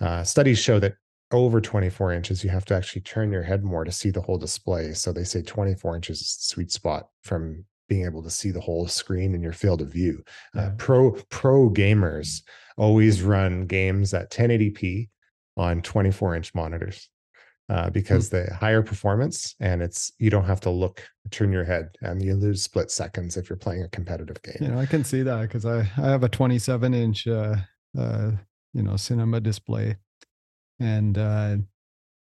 Uh, studies show that over 24 inches, you have to actually turn your head more to see the whole display. So they say 24 inches is the sweet spot from being able to see the whole screen in your field of view. Uh, yeah. Uh, pro pro gamers always run games at 1080p on 24 inch monitors uh, hmm. because mm. the higher performance and it's you don't have to look turn your head and you lose split seconds if you're playing a competitive game you know i can see that because i i have a 27 inch uh uh you know cinema display and uh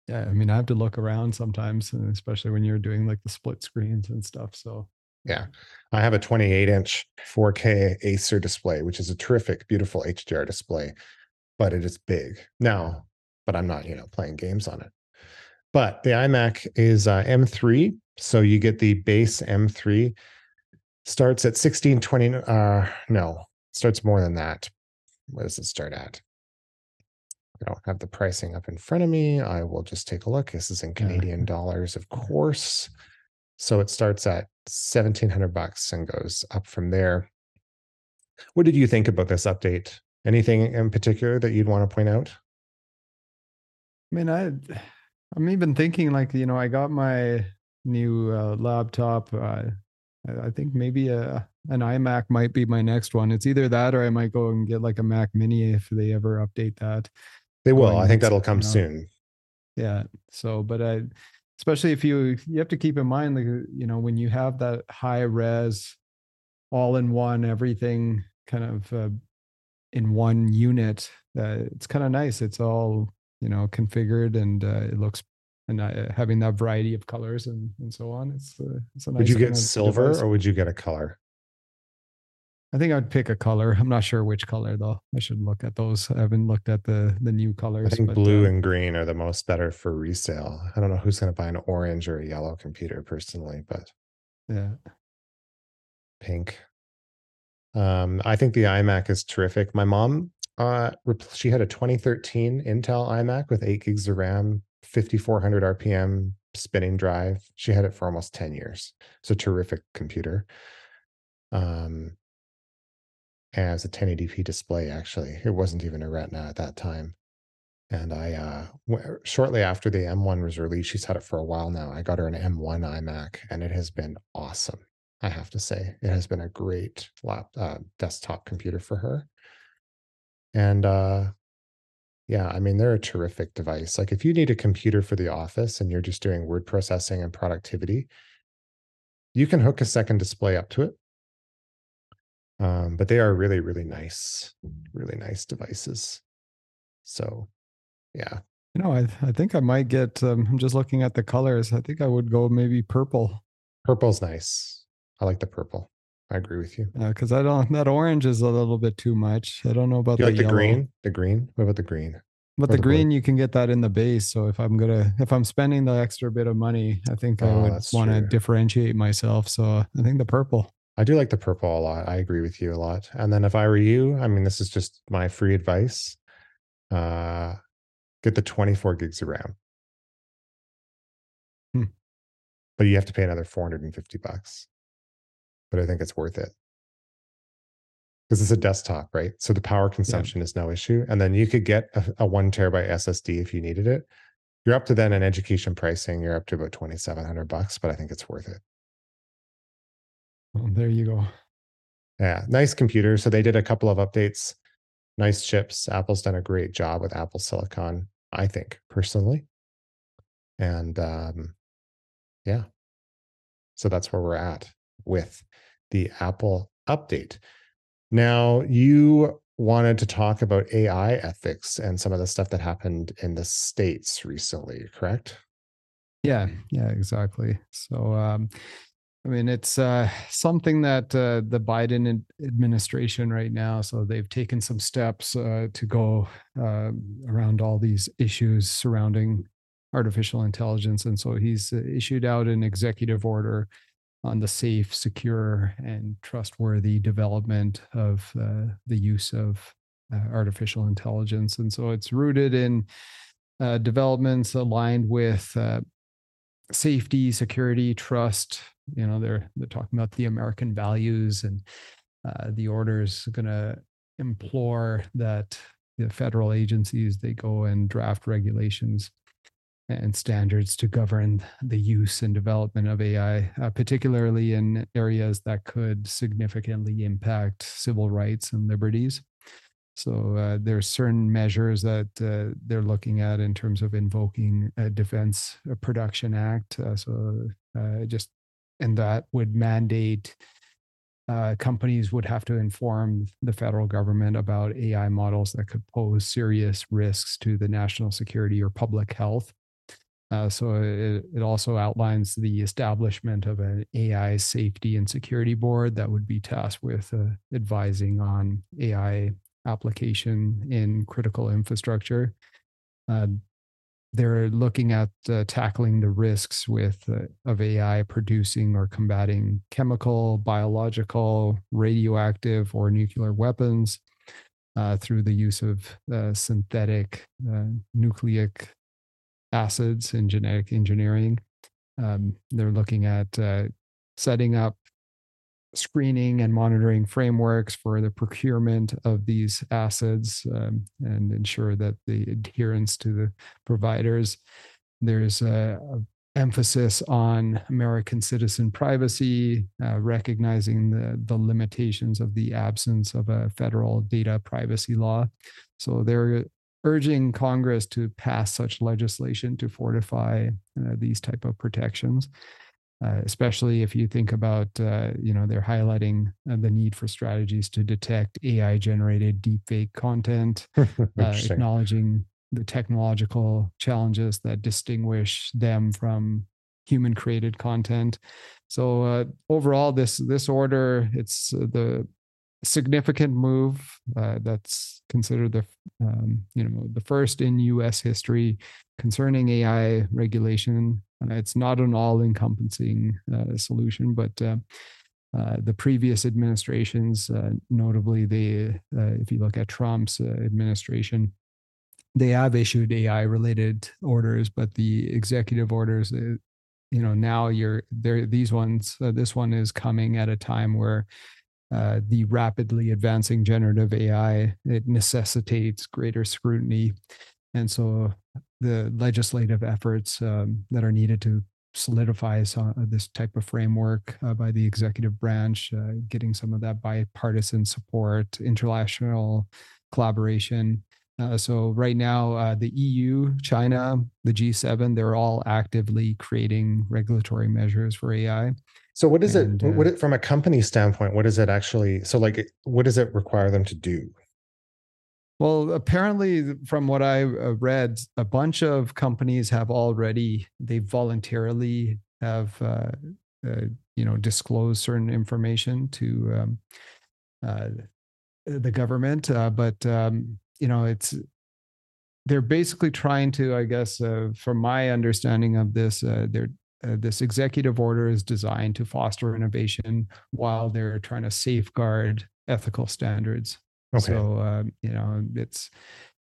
Yeah, I mean, I have to look around sometimes, and especially when you're doing like the split screens and stuff. So Yeah. I have a 28 inch 4K Acer display, which is a terrific, beautiful HDR display, but it is big now. But I'm not, you know, playing games on it. But the iMac is uh, M3, so you get the base M3. Starts at 1620. Uh, no, starts more than that. What does it start at? I don't have the pricing up in front of me. I will just take a look. This is in. Canadian dollars, of course. So it starts at 1700 bucks and goes up from there. What did you think about this update? Anything in particular that you'd want to point out? I mean, I I'm even thinking like you know I got my new uh, laptop. Uh, I, think maybe a an iMac might be my next one. It's either that or I might go and get like a Mac Mini if they ever update that. They will. Going I think that'll come you know. soon. Yeah. So, but I, especially if you you have to keep in mind like you know when you have that high res, all in one everything kind of uh, in one unit. Uh, it's kind of nice. It's all you know configured and uh, it looks and uh, having that variety of colors and and so on. It's uh, it's a nice. Would you get silver device. or would you get a color? I think I'd pick a color. I'm not sure which color though. I should look at those. I haven't looked at the the new colors. I think blue uh, and green are the most better for resale. I don't know who's going to buy an orange or a yellow computer personally, but yeah. pink. Um, I think the iMac is terrific. My mom, uh, she had a 2013 Intel iMac with eight gigs of RAM, 5400 RPM spinning drive. She had it for almost 10 years. It's a terrific computer. Um, it's a 1080p display, actually. It wasn't even a Retina at that time. And I, uh, w- shortly after the M1 was released, she's had it for a while now. I got her an M1 iMac, and it has been awesome. I have to say, it has been a great lap, uh, desktop computer for her. And uh, yeah, I mean, they're a terrific device. Like, if you need a computer for the office and you're just doing word processing and productivity, you can hook a second display up to it. Um, but they are really, really nice, really nice devices. So, yeah, You know, I I think I might get. Um, I'm just looking at the colors. I think I would go maybe purple purple's nice. I like the purple. I agree with you. because I don't. That orange is a little bit too much. I don't know about you the like the yellow. green? The green? What about the green? But the the blue? green, you can get that in the base. So if I'm gonna, if I'm spending the extra bit of money, I think I Oh, would want to differentiate myself. So I think the purple. I do like the purple a lot. I agree with you a lot. And then if I were you, I mean, this is just my free advice. Uh, get the 24 gigs of RAM. Hmm. But you have to pay another 450 bucks. But I think it's worth it. Because it's a desktop, right? So the power consumption is no issue. And then you could get a, a one terabyte SSD if you needed it. You're up to then in education pricing, you're up to about 2,700 bucks, but I think it's worth it. Well, there you go. Yeah, nice computer. So they did a couple of updates, nice chips. Apple's done a great job with Apple Silicon, I think, personally. And um, yeah, so that's where we're at with the Apple update. Now, you wanted to talk about AI ethics and some of the stuff that happened in the States recently, correct? Yeah, yeah, exactly. So, um, I mean, it's uh, something that uh, the Biden administration right now. So they've taken some steps uh, to go uh, around all these issues surrounding artificial intelligence, and so he's uh, issued out an executive order on the safe, secure, and trustworthy development of uh, the use of artificial intelligence. And so it's rooted in developments aligned with safety, security, trust. You know, they're they're talking about the American values, and uh, the order is going to implore that the federal agencies they go and draft regulations and standards to govern the use and development of AI, uh, particularly in areas that could significantly impact civil rights and liberties. So uh, there's certain measures that uh, they're looking at in terms of invoking a Defense Production Act. Uh, so uh, just and that would mandate uh, companies would have to inform the federal government about AI models that could pose serious risks to the national security or public health. Uh, so it, it also outlines the establishment of an AI safety and security board that would be tasked with advising on AI application in critical infrastructure. Uh, they're looking at uh, tackling the risks with uh, of AI producing or combating chemical, biological, radioactive, or nuclear weapons uh, through the use of uh, synthetic uh, nucleic acids in genetic engineering. Um, they're looking at uh, setting up screening and monitoring frameworks for the procurement of these acids um, and ensure that the adherence to the providers. There's a, a emphasis on American citizen privacy, uh, recognizing the, the limitations of the absence of a federal data privacy law. So they're urging Congress to pass such legislation to fortify uh, these type of protections. Uh, especially if you think about, uh, you know, they're highlighting uh, the need for strategies to detect AI generated deepfake content, [LAUGHS] uh, acknowledging the technological challenges that distinguish them from human created content. So uh, overall, this this order, it's the significant move uh, that's considered the um, you know the first in U.S. history concerning AI regulation. Uh, it's not an all-encompassing uh, solution, but uh, uh, the previous administrations, uh, notably the if you look at Trump's administration, they have issued AI-related orders, but the executive orders. you know now you're there these ones this one is coming at a time where uh, the rapidly advancing generative AI, it necessitates greater scrutiny. And so the legislative efforts um, that are needed to solidify uh, this type of framework uh, by the executive branch, uh, getting some of that bipartisan support, international collaboration. Uh, so right now, uh, the EU, China, the G7, they're all actively creating regulatory measures for AI. So what is and, it? What uh, it from a company standpoint? What does it actually? So like, what does it require them to do? Well, apparently, from what I uh, read, a bunch of companies have already they voluntarily have uh, uh, you know disclosed certain information to um, uh, the government, uh, but um, you know it's they're basically trying to, I guess, uh, from my understanding of this, they're uh, this executive order is designed to foster innovation while they're trying to safeguard ethical standards. Okay. So uh, you know it's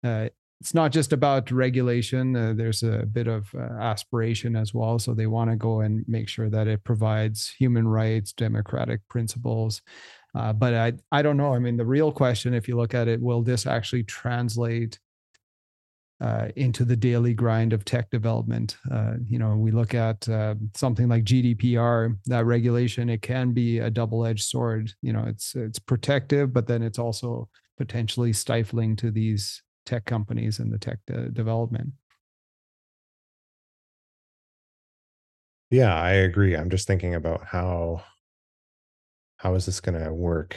uh, it's not just about regulation. Uh, there's a bit of uh, aspiration as well. So they want to go and make sure that it provides human rights, democratic principles. Uh, but I I don't know. I mean, the real question, if you look at it, will this actually translate uh, into the daily grind of tech development. Uh, you know, we look at uh, something like GDPR, that regulation, it can be a double-edged sword. You know, it's it's protective, but then it's also potentially stifling to these tech companies and the tech de- development. Yeah, I agree. I'm just thinking about how how is this going to work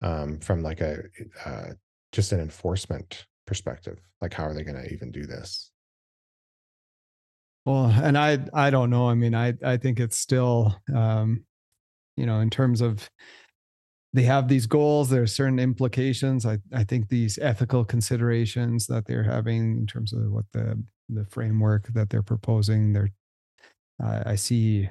um, from like a uh, just an enforcement perspective like how are they going to even do this? Well and i i don't know i mean i i think it's still um you know in terms of they have these goals there are certain implications i i think these ethical considerations that they're having in terms of what the the framework that they're proposing they're uh, i see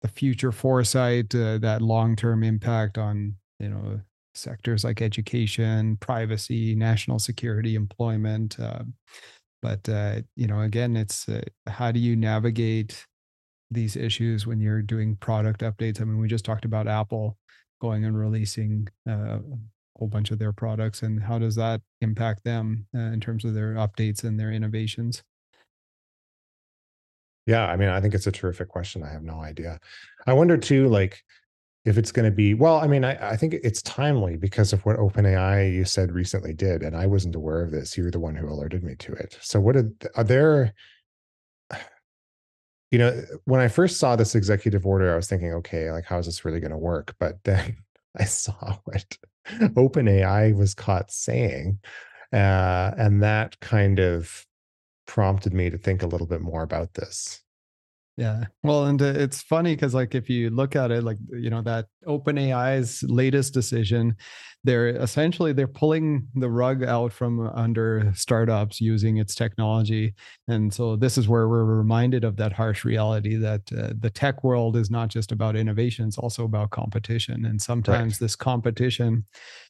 the future foresight uh, that long-term impact on you know sectors like education, privacy, national security, employment. Uh, but uh, you know, again, it's uh, how do you navigate these issues when you're doing product updates? I mean, we just talked about Apple going and releasing uh, a whole bunch of their products, and how does that impact them uh, in terms of their updates and their innovations? Yeah, I mean, I think it's a terrific question. I have no idea. I wonder too, like if it's going to be well i mean I, I, think it's timely because of what openai you said recently did and i wasn't aware of this. You're the one who alerted me to it. So what are there [SIGHS] you know when i first saw this executive order i was thinking okay like how is this really going to work? But [LAUGHS] then i saw what openai was caught saying uh, and that kind of prompted me to think a little bit more about this. Yeah. Well, and uh, it's funny because, like, if you look at it, like, you know, that OpenAI's latest decision, they're essentially they're pulling the rug out from under startups using its technology, and so this is where we're reminded of that harsh reality that uh, the tech world is not just about innovation; it's also about competition, and sometimes right. this competition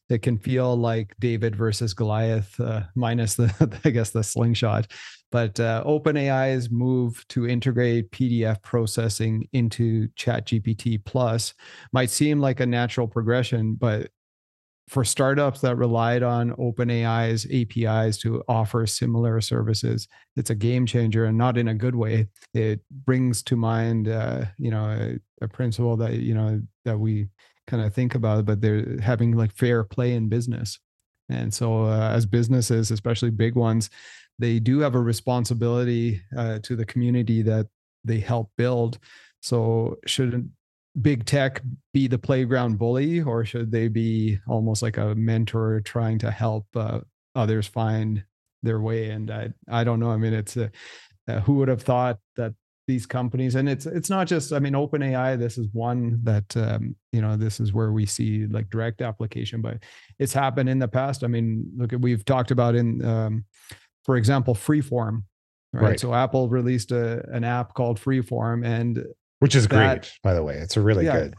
it can feel like David versus Goliath, uh, minus the, [LAUGHS] I guess, the slingshot. But uh, OpenAI's move to integrate PDF processing into ChatGPT Plus might seem like a natural progression, but for startups that relied on OpenAI's APIs to offer similar services, it's a game changer, and not in a good way. It brings to mind, uh, you know, a, a principle that you know that we kind of think about, it, but they're having like fair play in business. And so, uh, as businesses, especially big ones, they do have a responsibility uh, to the community that they help build. So, shouldn't big tech be the playground bully, or should they be almost like a mentor trying to help uh, others find their way? And I, I don't know. I mean, it's a, uh, who would have thought that these companies and it's it's not just i mean open ai this is one that um, you know this is where we see like direct application but it's happened in the past i mean look at we've talked about in um, for example freeform right? right? so apple released a, an app called freeform and which is that, great by the way it's a really yeah, good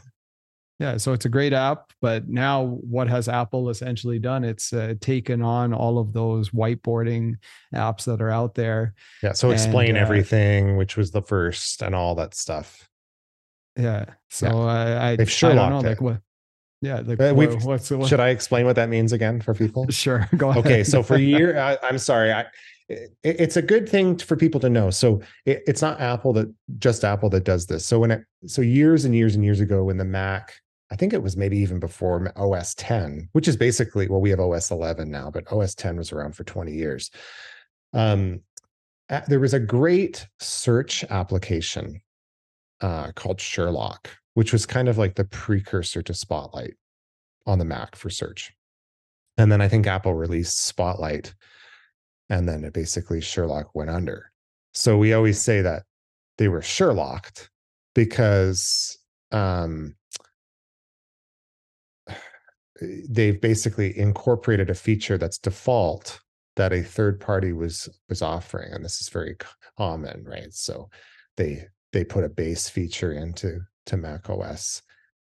yeah, so it's a great app, but now what has Apple essentially done? It's uh, taken on all of those whiteboarding apps that are out there. Yeah, so explain and, uh, everything, which was the first, and all that stuff. Yeah, so yeah. Uh, I, They've I don't know, it. like what. Yeah, like uh, what, what's what? should I explain what that means again for people? [LAUGHS] Sure, go ahead. Okay, so for a [LAUGHS] year, I, I'm sorry, I it's a good thing for people to know. So it, it's not Apple that just Apple that does this. So when it so years and years and years ago, when the Mac I think it was maybe even before OS 10, which is basically, well, we have OS 11 now, but OS 10 was around for 20 years. Um, there was a great search application uh, called Sherlock, which was kind of like the precursor to Spotlight on the Mac for search. And then I think Apple released Spotlight, and then it basically Sherlock went under. So we always say that they were Sherlocked because um, they've basically incorporated a feature that's default that a third party was was offering and this is very common right? So they they put a base feature into to mac os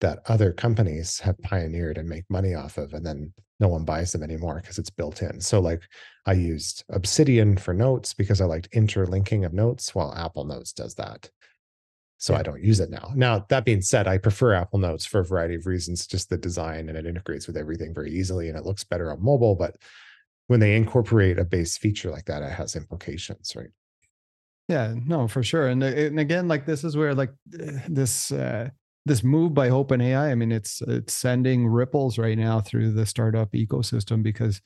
that other companies have pioneered and make money off of and then no one buys them anymore because it's built in. So like i used obsidian for notes because i liked interlinking of notes while apple notes does that so. I don't use it now. Now, that being said, I prefer Apple Notes for a variety of reasons, just the design and it integrates with everything very easily and it looks better on mobile. But when they incorporate a base feature like that, it has implications, right? Yeah, no, for sure. And, and again, like this is where like this uh, this move by OpenAI, I mean, it's it's sending ripples right now through the startup ecosystem because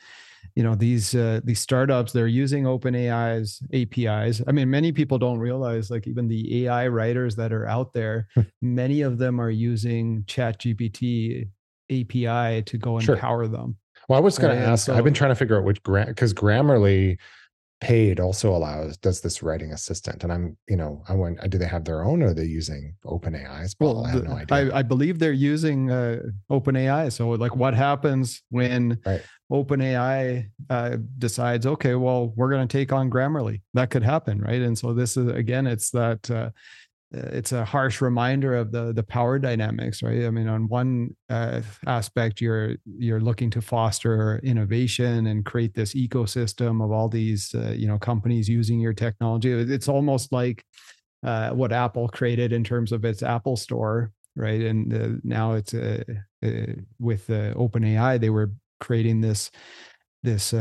you know these uh, these startups they're using OpenAI's APIs. I mean, many people don't realize like even the AI writers that are out there, hmm. many of them are using ChatGPT API to go and sure. power them. Well, I was going to ask. So, I've been trying to figure out which grant because Grammarly paid also allows does this writing assistant and i'm you know i went do they have their own or are they using open ai well i have no idea I, I believe they're using uh, open ai so like what happens when right. Open ai uh, decides okay well we're going to take on grammarly. That could happen right? And so this is again it's that uh, it's a harsh reminder of the the power dynamics right? I mean on one uh, aspect you're you're looking to foster innovation and create this ecosystem of all these uh, you know companies using your technology. It's almost like uh, what apple created in terms of its apple store right? And uh, now it's uh, uh, with open ai they were creating this this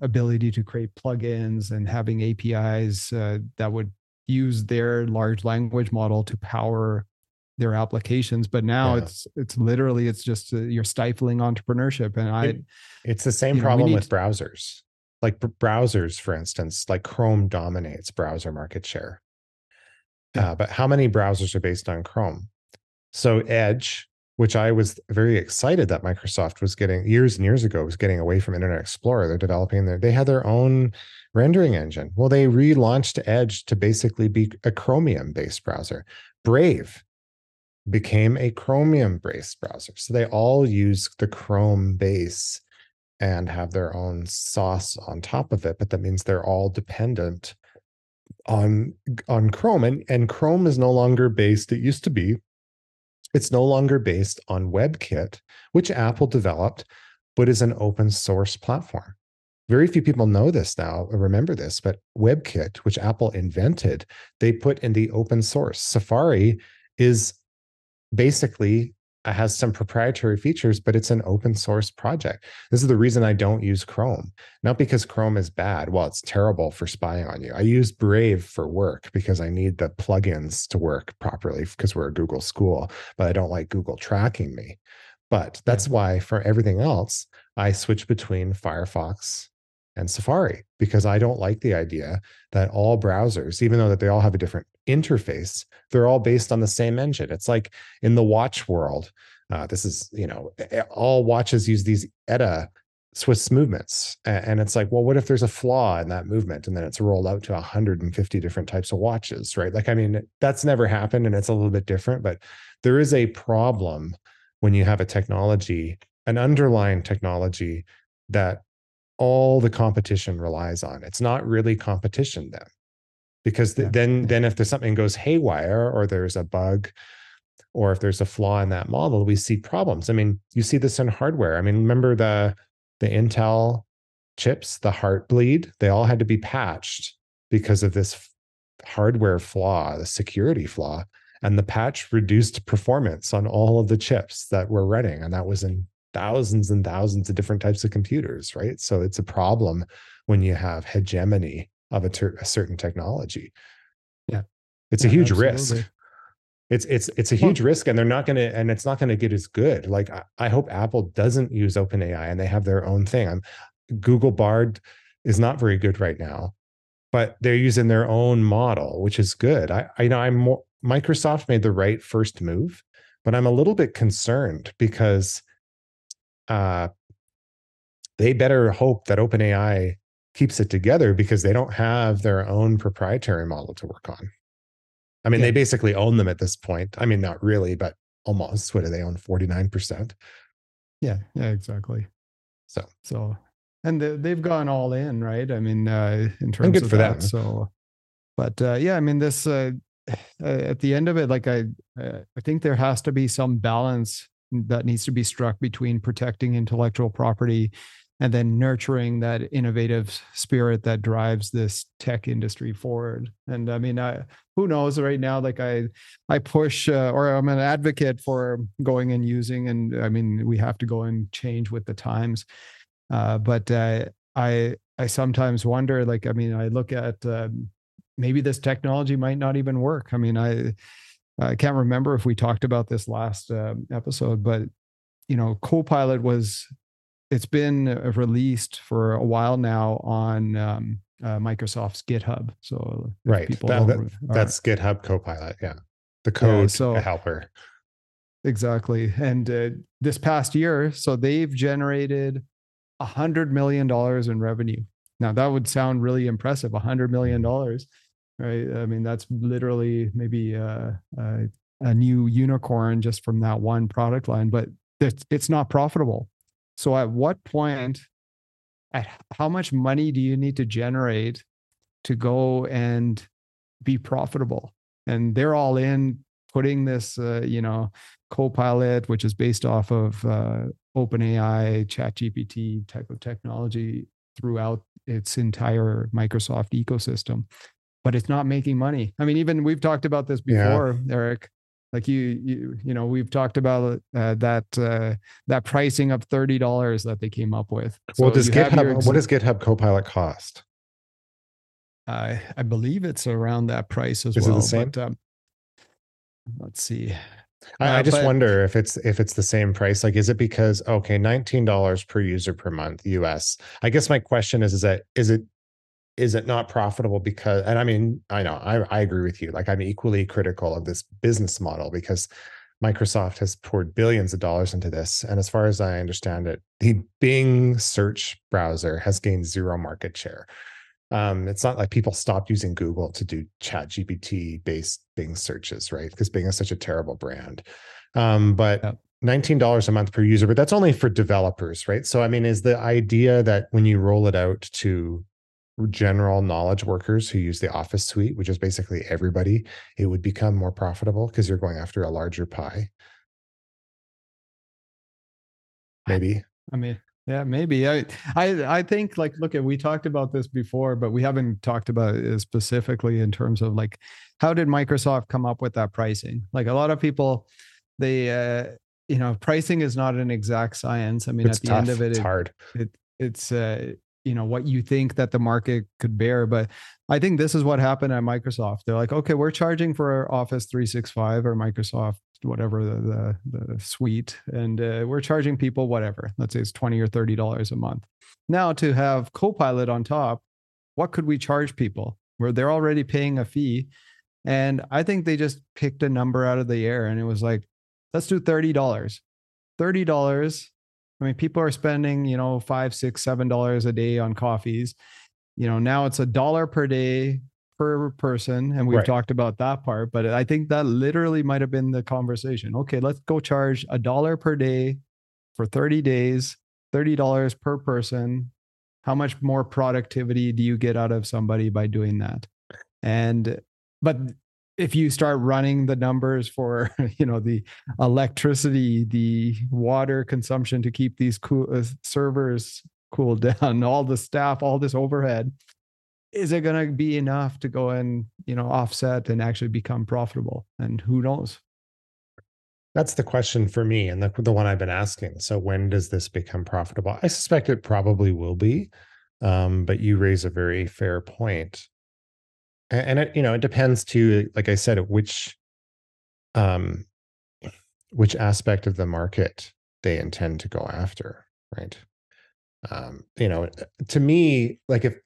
ability to create plugins and having apis that would use their large language model to power their applications but now yeah. it's it's literally it's just uh, you're stifling entrepreneurship and i it, it's the same problem know, with to, browsers like browsers for instance like chrome dominates browser market share yeah. uh, but how many browsers are based on chrome so edge which I was very excited that Microsoft was getting years and years ago was getting away from Internet Explorer. They're developing their, they had their own rendering engine. Well, they relaunched Edge to basically be a Chromium based browser. Brave became a Chromium based browser. So they all use the Chrome base and have their own sauce on top of it, but that means they're all dependent on on Chrome and and Chrome is no longer based it used to be it's no longer based on WebKit, which Apple developed, but is an open source platform. Very few people know this now or remember this, but WebKit, which Apple invented, they put in the open source. Safari is basically has some proprietary features, but it's an open source project. This is the reason I don't use Chrome. Not because Chrome is bad. Well, it's terrible for spying on you. I use Brave for work because I need the plugins to work properly because we're a Google school, but I don't like Google tracking me. But that's why for everything else, I switch between Firefox and Safari because I don't like the idea that all browsers, even though that they all have a different interface, they're all based on the same engine. It's like in the watch world. Uh, this is, you know, all watches use these ETA Swiss movements. And it's like, well, what if there's a flaw in that movement and then it's rolled out to 150 different types of watches, right? Like, I mean, that's never happened and it's a little bit different, but there is a problem when you have a technology, an underlying technology that all the competition relies on. It's not really competition then. Because th- yeah. then then if there's something goes haywire or there's a bug or if there's a flaw in that model, we see problems. I mean, you see this in hardware. I mean, remember the the Intel chips, the Heartbleed, they all had to be patched because of this hardware flaw, the security flaw. And the patch reduced performance on all of the chips that were running. And that was in thousands and thousands of different types of computers, right? So it's a problem when you have hegemony of a, ter- a certain technology. Yeah, it's yeah, a huge absolutely. risk. It's it's it's a huge well, risk, and they're not going to, and it's not going to get as good. Like I, I hope Apple doesn't use OpenAI and they have their own thing. I'm, Google Bard is not very good right now, but they're using their own model, which is good. I, I know I'm more Microsoft made the right first move, but I'm a little bit concerned because uh, they better hope that OpenAI keeps it together because they don't have their own proprietary model to work on. I mean, yeah. they basically own them at this point. I mean, not really, but almost. What do they own? 49%. Yeah, yeah, exactly. So, so, and they've gone all in, right? I mean, uh, in terms good of for that. them. So, but uh, yeah, I mean, this [SIGHS] uh, at the end of it, like I, uh, I think there has to be some balance that needs to be struck between protecting intellectual property and then nurturing that innovative spirit that drives this tech industry forward. And i mean I, who knows right now like i i push uh, or i'm an advocate for going and using and i mean we have to go and change with the times. Uh, but uh, i i sometimes wonder like i mean i look at um, maybe this technology might not even work. I mean i I can't remember if we talked about this last uh, episode, but you know, Copilot was it's been uh, released for a while now on um, uh, Microsoft's GitHub. So right, people that, that, that's GitHub Copilot. Yeah, the code yeah, so, helper. Exactly, and uh, this past year, so they've generated a hundred million dollars in revenue. Now that would sound really impressive, a hundred million dollars right? I mean, that's literally maybe a, a, a new unicorn just from that one product line, but it's, it's not profitable. So, at what point, at how much money do you need to generate to go and be profitable? And they're all in putting this, uh, you know, Copilot, which is based off of uh, OpenAI, ChatGPT type of technology throughout its entire Microsoft ecosystem but it's not making money. I mean, even we've talked about this before, yeah. Erik. Like you, you, you know, we've talked about uh, that uh, that pricing of thirty dollars that they came up with. So well, does GitHub? What does GitHub Copilot cost? I I believe it's around that price as Is well. Is it the same? But, um, let's see. I, uh, I just but, wonder if it's if it's the same price. Like, is it because okay, nineteen dollars per user per month, US? I guess my question is: is that is it is it not profitable because and i mean i know I, I agree with you like i'm equally critical of this business model because Microsoft has poured billions of dollars into this. And as far as I understand it, the Bing search browser has gained zero market share. Um, it's not like people stopped using Google to do ChatGPT based Bing searches, right? Because Bing is such a terrible brand. Um, but yep. $19 a month per user, but that's only for developers, right? So, I mean, is the idea that when you roll it out to general knowledge workers who use the office suite, which is basically everybody, it would become more profitable because you're going after a larger pie. Maybe. I mean, yeah, maybe. I I I think like look at we talked about this before, but we haven't talked about it specifically in terms of like how did Microsoft come up with that pricing? Like a lot of people they uh you know, pricing is not an exact science. I mean, it's at the tough. end of it, it's it, hard. It, it's uh you know what you think that the market could bear but i think this is what happened at microsoft. They're like okay we're charging for office 365 or microsoft whatever the the, the suite and uh, we're charging people whatever. Let's say it's 20 or 30 dollars a month. Now to have copilot on top what could we charge people? Where they're already paying a fee and i think they just picked a number out of the air and it was like let's do $30 $30 I mean, people are spending, you know, five, six, seven dollars a day on coffees. You know, now it's a dollar per day per person. And we've right. talked about that part, but I think that literally might have been the conversation. Okay, let's go charge a dollar per day for 30 days, $30 per person. How much more productivity do you get out of somebody by doing that? And, but if you start running the numbers for [LAUGHS] you know the electricity the water consumption to keep these cool uh, servers cooled [LAUGHS] down all the staff all this overhead is it going to be enough to go and you know offset and actually become profitable? And who knows? That's the question for me and the, the one i've been asking. So when does this become profitable? I suspect it probably will be um, but you raise a very fair point and it you know it depends too like i said which um which aspect of the market they intend to go after right um you know to me like if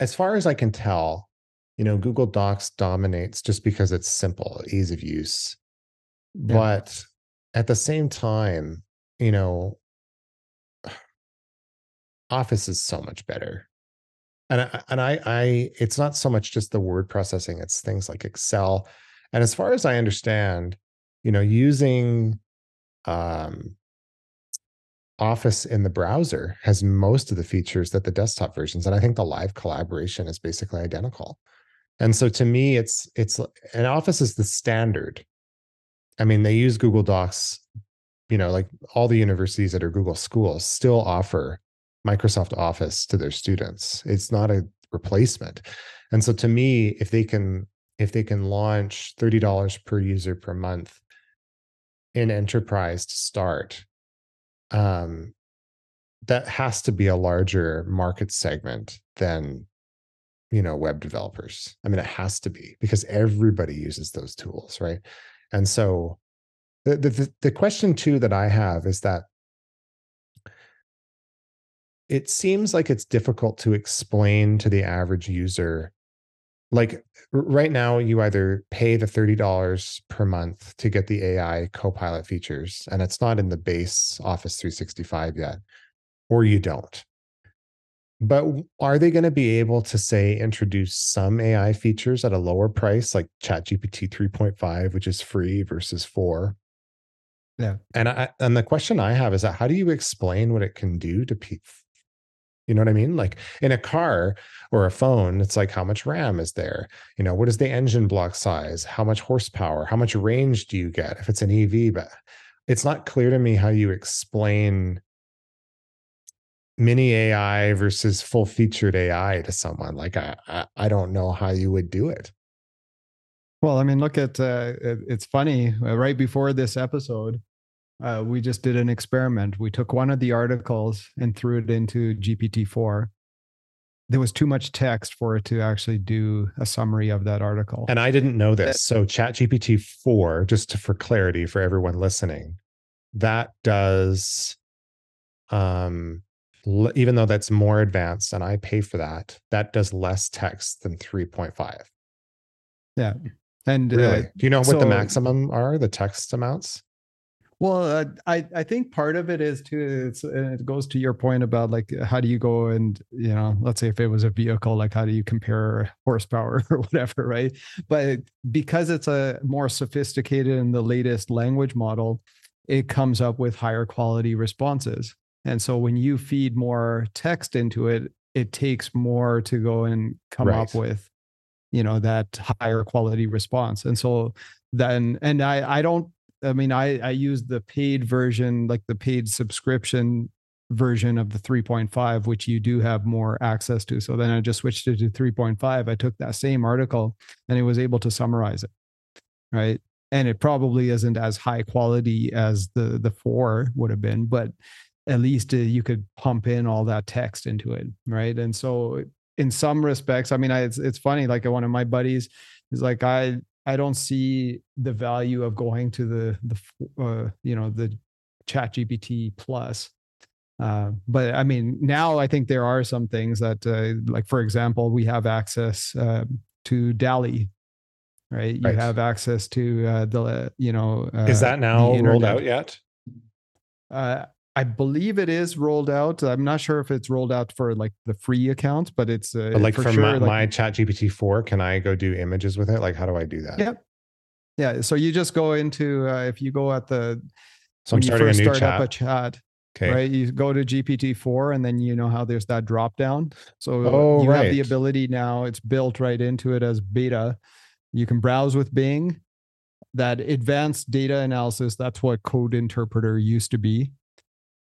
as far as i can tell you know google docs dominates just because it's simple ease of use yeah. but at the same time you know Office is so much better. And I, and I, I, it's not so much just the word processing; it's things like Excel. And as far as I understand, you know, using um, Office in the browser has most of the features that the desktop versions, and I think the live collaboration is basically identical. And so to me, it's it's an Office is the standard. I mean, they use Google Docs. You know, like all the universities that are Google schools still offer Microsoft Office to their students. It's not a replacement. And so to me, if they can if they can launch $30 per user per month in enterprise to start, um, that has to be a larger market segment than you know web developers. I mean, it has to be because everybody uses those tools, right? And so the the the question too that I have is that it seems like it's difficult to explain to the average user like right now you either pay the $30 per month to get the ai copilot features and it's not in the base office 365 yet or you don't. But are they going to be able to say introduce some ai features at a lower price like chatgpt 3.5 which is free versus 4 yeah. And i and the question i have is that how do you explain what it can do to people you know what I mean? Like in a car or a phone, it's like how much RAM is there? You know, what is the engine block size? How much horsepower? How much range do you get if it's an EV? But it's not clear to me how you explain mini AI versus full featured AI to someone. Like I, I, I don't know how you would do it. Well, I mean, look at uh, it's funny. Uh, right before this episode, uh, we just did an experiment. We took one of the articles and threw it into GPT-4. There was too much text for it to actually do a summary of that article. And I didn't know this. So ChatGPT 4, just to, for clarity for everyone listening, that does um even though that's more advanced and I pay for that, that does less text than 3.5. Yeah. And Really? uh, Do you know what the maximum are, the text amounts? Well, uh, I I think part of it is too. It's it goes to your point about like how do you go and you know, let's say if it was a vehicle, like how do you compare horsepower [LAUGHS] or whatever, right? But because it's a more sophisticated and the latest language model, it comes up with higher quality responses. And so when you feed more text into it, it takes more to go and come up with, you know, that higher quality response. And so then, and I I don't I mean, I I use the paid version, like the paid subscription version of the 3.5, which you do have more access to. So then I just switched it to 3.5. I took that same article and it was able to summarize it, right? And it probably isn't as high quality as the the four would have been, but at least uh, you could pump in all that text into it, right? And so in some respects, I mean, I, it's it's funny. Like one of my buddies is like, I I don't see the value of going to the the uh, you know the ChatGPT plus. Uh, but I mean, now I think there are some things that, uh, like for example, we have access uh, to DALL-E, right? You Right. have access to uh, the you know. Uh, Is that now rolled out yet? I believe it is rolled out. I'm not sure if it's rolled out for like the free account, but it's uh, But like for for sure. my, like, my ChatGPT 4, can I go do images with it? Like, how do I do that? Yep. Yeah. So you just go into uh, if you go at the So I'm when you starting a first new start chat. up a chat, okay. right? You go to GPT four, and then you know how there's that drop down. So Oh, you have the ability now. It's built right into it as beta. You can browse with Bing. That advanced data analysis. That's what Code Interpreter used to be.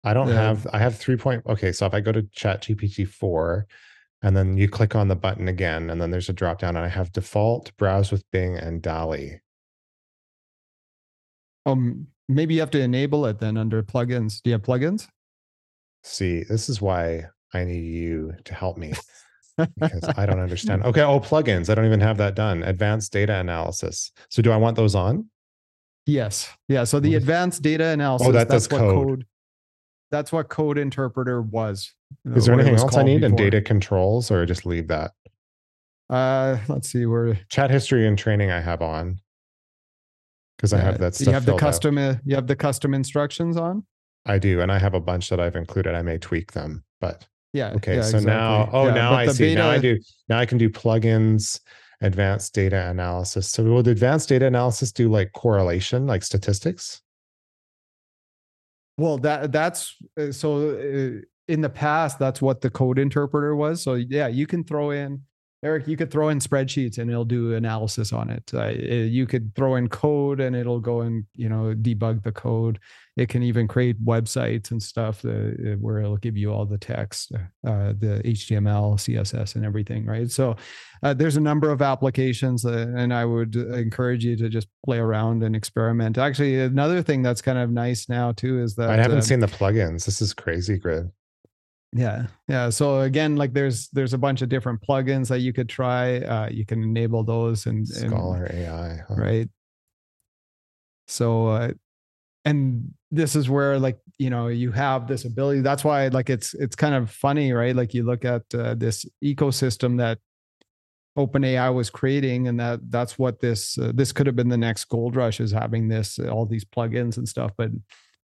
I don't the- have, I have three point. Okay. So if I go to ChatGPT 4 and then you click on the button again, and then there's a drop down, and I have default, browse with Bing, and DALL-E. Um, maybe you have to enable it then under plugins. Do you have plugins? See, this is why I need you to help me because I don't understand. [LAUGHS] Okay. Oh, plugins. I don't even have that done. Advanced data analysis. So do I want those on? Yes. Yeah. So the advanced data analysis. Oh, that that's does what code. That's what code interpreter was. Is there anything else I need in data controls or just leave that? Uh, let's see where Chat history and training I have on because I uh, have that stuff. You have the custom. uh, You have the custom instructions on. I do, and I have a bunch that I've included. I may tweak them, but Yeah. okay. yeah, so now, oh, Yeah, now I see. Now I do. Now I can do plugins, advanced data analysis. So will the advanced data analysis do like correlation, like statistics? Well, that that's uh, so. Uh, in the past, that's what the code interpreter was. So yeah, you can throw in Erik. You could throw in spreadsheets and it'll do analysis on it. Uh, uh, you could throw in code and it'll go and you know debug the code. It can even create websites and stuff uh, uh, where it'll give you all the text, uh, the HTML, CSS, and everything. Right. So uh, there's a number of applications, uh, and I would encourage you to just play around and experiment. Actually, another thing that's kind of nice now too is that I haven't um, seen the plugins. This is crazy, Grid. Yeah, yeah. So again, like there's there's a bunch of different plugins that you could try. Uh, you can enable those and, and Scholar AI. huh? right. So, uh, and this is where like you know you have this ability. That's why like it's it's kind of funny, right? Like you look at uh, this ecosystem that OpenAI was creating, and that that's what this uh, this could have been the next gold rush is having this all these plugins and stuff, but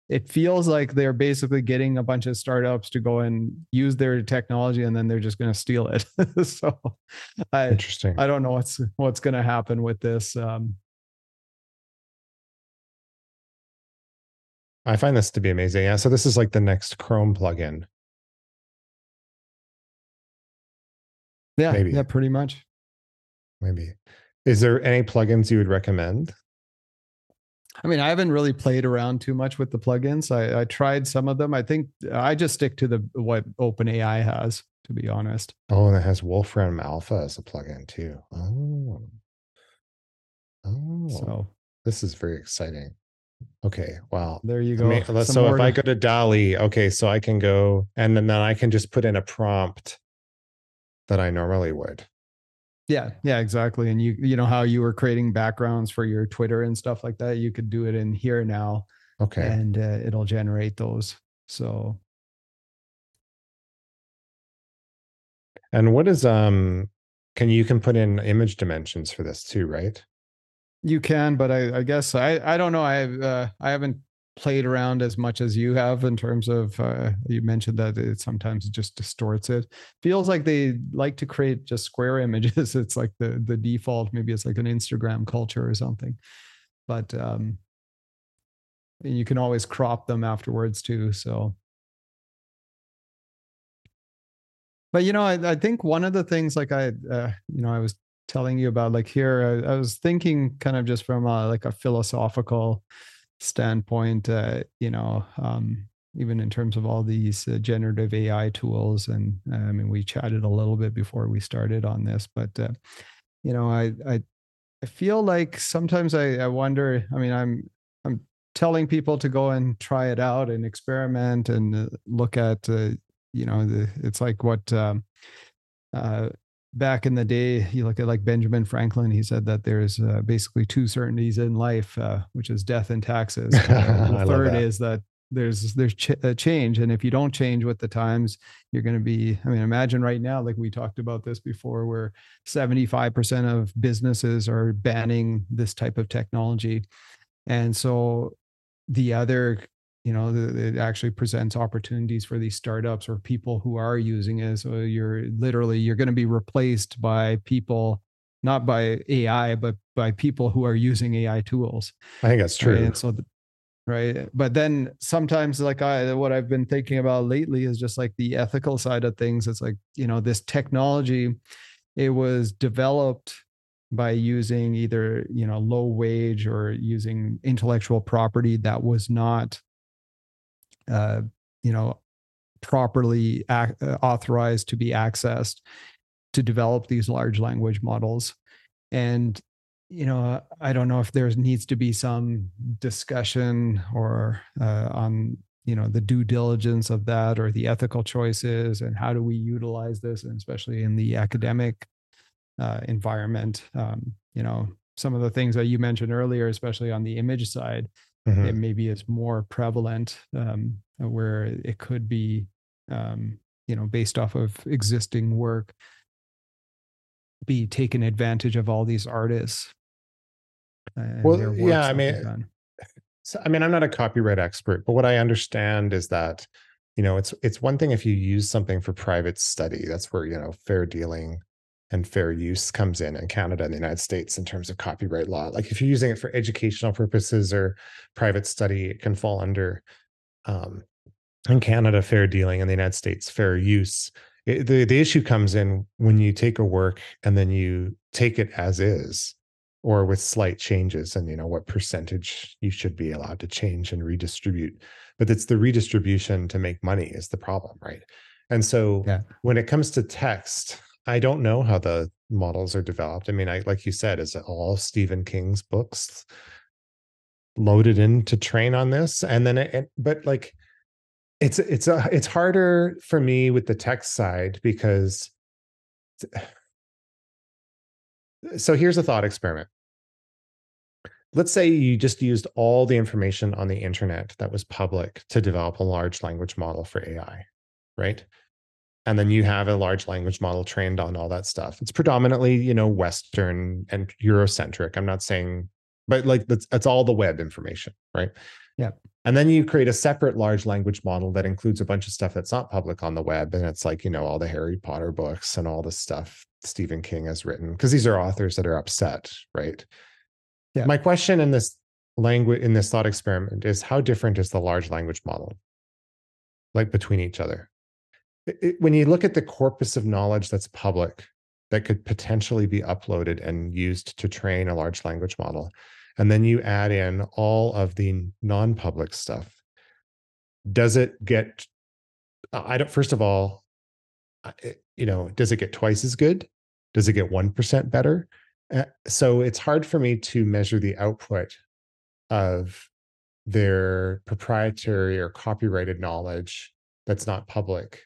it feels like they're basically getting a bunch of startups to go and use their technology and then they're just going to steal it [LAUGHS] so i Interesting. i don't know what's what's going to happen with this um I find this to be amazing. Yeah. So this is like the next Chrome plugin. yeah Maybe. yeah pretty much Maybe. Is there any plugins you would recommend? I mean i haven't really played around too much with the plugins i i tried some of them i think i just stick to the what openai has to be honest Oh, and it has Wolfram Alpha as a plugin too. Oh. Oh, so this is very exciting. Okay. Wow. there you I go mean, so if I go to DALL-E, okay, so I can go and then I can just put in a prompt that I normally would. Yeah, yeah, exactly. And you you know how you were creating backgrounds for your Twitter and stuff like that. You could do it in here now, Okay. and uh, it'll generate those. So And what is um can you can put in image dimensions for this too, right? You can, but I, I guess I, I don't know. I uh, I haven't played around as much as you have in terms of uh, you mentioned that it sometimes just distorts it. Feels like they like to create just square [LAUGHS] images. It's like the the default maybe it's like an instagram culture or something. But um you can always crop them afterwards too so. But you know i, I think one of the things like i uh, you know i was telling you about like here I, I was thinking kind of just from a, like a philosophical standpoint, uh, you know, um, even in terms of all these uh, generative AI tools, and I mean, we chatted a little bit before we started on this, but uh, you know, I I I feel like sometimes I I wonder. I mean, I'm I'm telling people to go and try it out and experiment and uh, look at uh, you know the it's like what um, uh, back in the day, you look at like Benjamin Franklin, he said that there's uh, basically two certainties in life, uh, which is death and taxes. the [LAUGHS] third that. is that there's there's ch- a change, and if you don't change with the times, you're going to be. I mean, imagine right now, like we talked about this before, where 75% of businesses are banning this type of technology, and so the other you know it actually presents opportunities for these startups or people who are using it. So you're literally you're going to be replaced by people not by ai but by people who are using ai tools. I think that's true. Right? and so the, right? But then sometimes like i what i've been thinking about lately is just like the ethical side of things. It's like you know this technology it was developed by using either you know low wage or using intellectual property that was not uh, you know, properly ac- uh, authorized to be accessed to develop these large language models. And you know, I don't know if there needs to be some discussion or uh, on you know the due diligence of that or the ethical choices and how do we utilize this, and especially in the academic uh, environment. Um, you know, some of the things that you mentioned earlier, especially on the image side, mm-hmm. it maybe is more prevalent um, where it could be um, you know based off of existing work be taken advantage of all these artists well yeah i mean so, i mean i'm not a copyright expert but what i understand is that you know it's it's one thing if you use something for private study that's where you know fair dealing and fair use comes in in Canada and the United States in terms of copyright law. Like if you're using it for educational purposes or private study, it can fall under um, in Canada fair dealing, in the United States fair use. It, the the issue comes in when you take a work and then you take it as is or with slight changes and you know what percentage you should be allowed to change and redistribute but it's the redistribution to make money is the problem right and so yeah. when it comes to text I don't know how the models are developed. I mean, I like you said, is it all Stephen King's books loaded in to train on this? And then it, but like it's it's a it's harder for me with the text side because [SIGHS] so here's a thought experiment. Let's say you just used all the information on the internet that was public to develop a large language model for AI, right? And then you have a large language model trained on all that stuff. It's predominantly you know western and eurocentric. I'm not saying but like that's that's all the web information right? Yeah. And then you create a separate large language model that includes a bunch of stuff that's not public on the web. And it's like you know all the harry potter books and all the stuff stephen king has written because these are authors that are upset right? Yeah. My question in this language in this thought experiment is how different is the large language model like between each other it, when you look at the corpus of knowledge that's public that could potentially be uploaded and used to train a large language model and then you add in all of the non-public stuff does it get i don't first of all you know does it get twice as good? Does it get 1% better? So it's hard for me to measure the output of their proprietary or copyrighted knowledge that's not public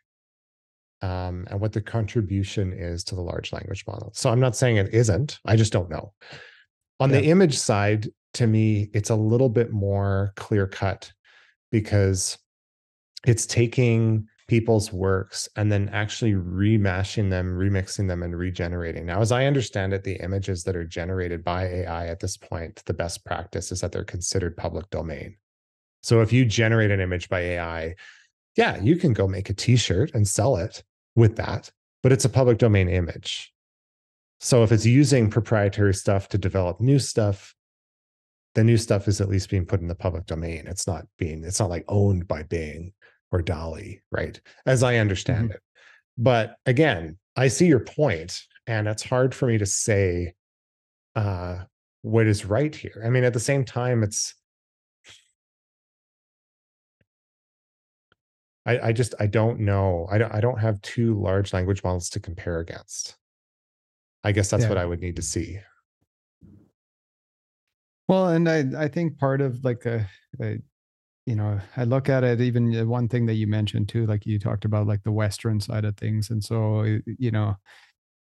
um, and what the contribution is to the large language model. So I'm not saying it isn't, I just don't know. On yeah. the image side, to me, it's a little bit more clear cut because it's taking people's works and then actually remashing them, remixing them, and regenerating. Now, as I understand it, the images that are generated by AI at this point, the best practice is that they're considered public domain. So if you generate an image by AI, yeah, you can go make a t-shirt and sell it with that, but it's a public domain image. So if it's using proprietary stuff to develop new stuff, the new stuff is at least being put in the public domain. It's not being, it's not like owned by Bing or DALL-E, right? As I understand mm-hmm. it. But again, I see your point, and it's hard for me to say uh, what is right here. I mean, at the same time, it's I, I just I don't know. I don't I don't have two large language models to compare against. I guess that's yeah. what I would need to see. Well, and I I think part of like a, a you know I look at it even one thing that you mentioned too, like you talked about like the Western side of things, and so you know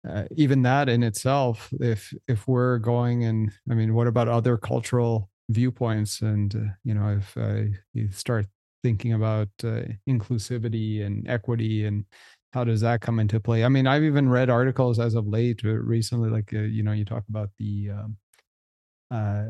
uh, even that in itself, if if we're going and I mean, what about other cultural viewpoints? And uh, you know, if uh, you start thinking about uh, inclusivity and equity and how does that come into play? I mean i've even read articles as of late uh, recently like uh, you know you talk about the um, uh,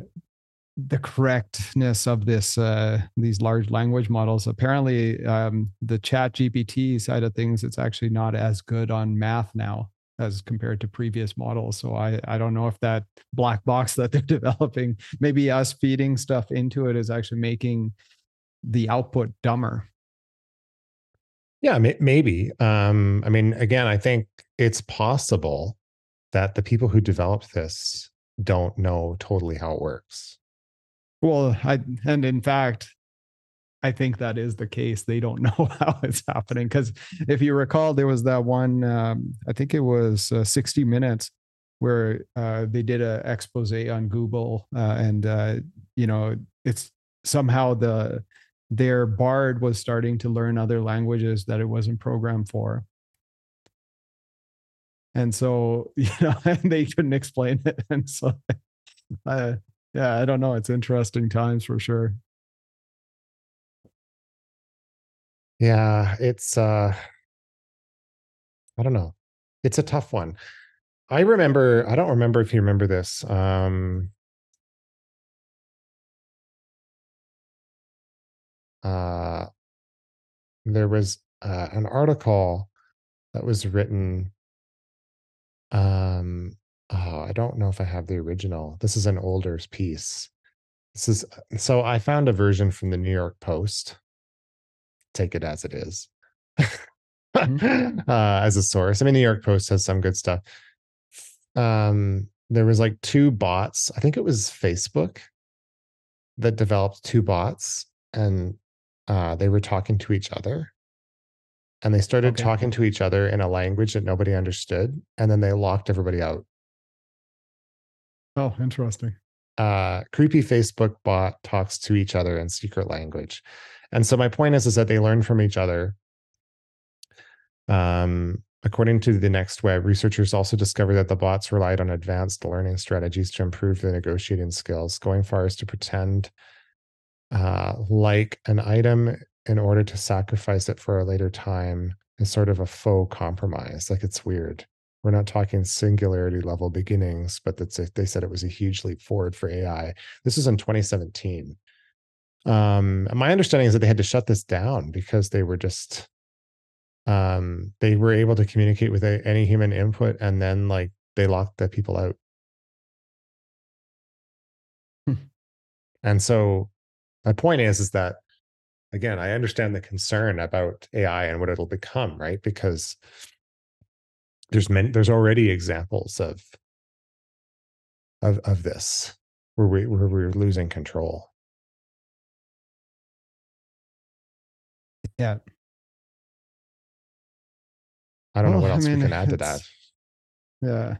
the correctness of this uh, these large language models. Apparently um, the chat gpt side of things it's actually not as good on math now as compared to previous models. So i i don't know if that black box [LAUGHS] that they're developing maybe us feeding stuff into it is actually making the output dumber. Yeah maybe um i mean again i think it's possible that the people who developed this don't know totally how it works. Well i and in fact i think that is the case. They don't [LAUGHS] know how it's happening because if you recall there was that one um, i think it was uh, 60 minutes where uh, they did a expose on google uh, and uh, you know it's somehow the their bard was starting to learn other languages that it wasn't programmed for. And so [LAUGHS] you know they couldn't explain it. [LAUGHS] And so uh, yeah i don't know. It's interesting times for sure. Yeah it's uh i don't know. It's a tough one. I remember i don't remember if you remember this um uh, there was uh, an article that was written. Um, oh, I don't know if I have the original. This is an older piece. This is so I found a version from the New York Post. Take it as it is. mm-hmm. [LAUGHS] uh, as a source. I mean, New York Post has some good stuff. Um, there was like two bots. I think it was Facebook that developed two bots, and uh, they were talking to each other. And they started okay. talking to each other in a language that nobody understood and then they locked everybody out. Oh interesting. Uh, creepy facebook bot talks to each other in secret language. And so my point is is that they learn from each other. Um, according to the next web researchers also discovered that the bots relied on advanced learning strategies to improve their negotiating skills going far as to pretend uh, like an item in order to sacrifice it for a later time is sort of a faux compromise. Like it's weird. We're not talking singularity level beginnings, but that's a, they said it was a huge leap forward for AI. This is in 2017. Um, my understanding is that they had to shut this down because they were just um, they were able to communicate with a, any human input, and then like they locked the people out. Hmm. And so my point is is that again i understand the concern about ai and what it'll become right because there's many there's already examples of of of this where we where we're losing control yeah i don't well, know what else I mean, we can [LAUGHS] add to that yeah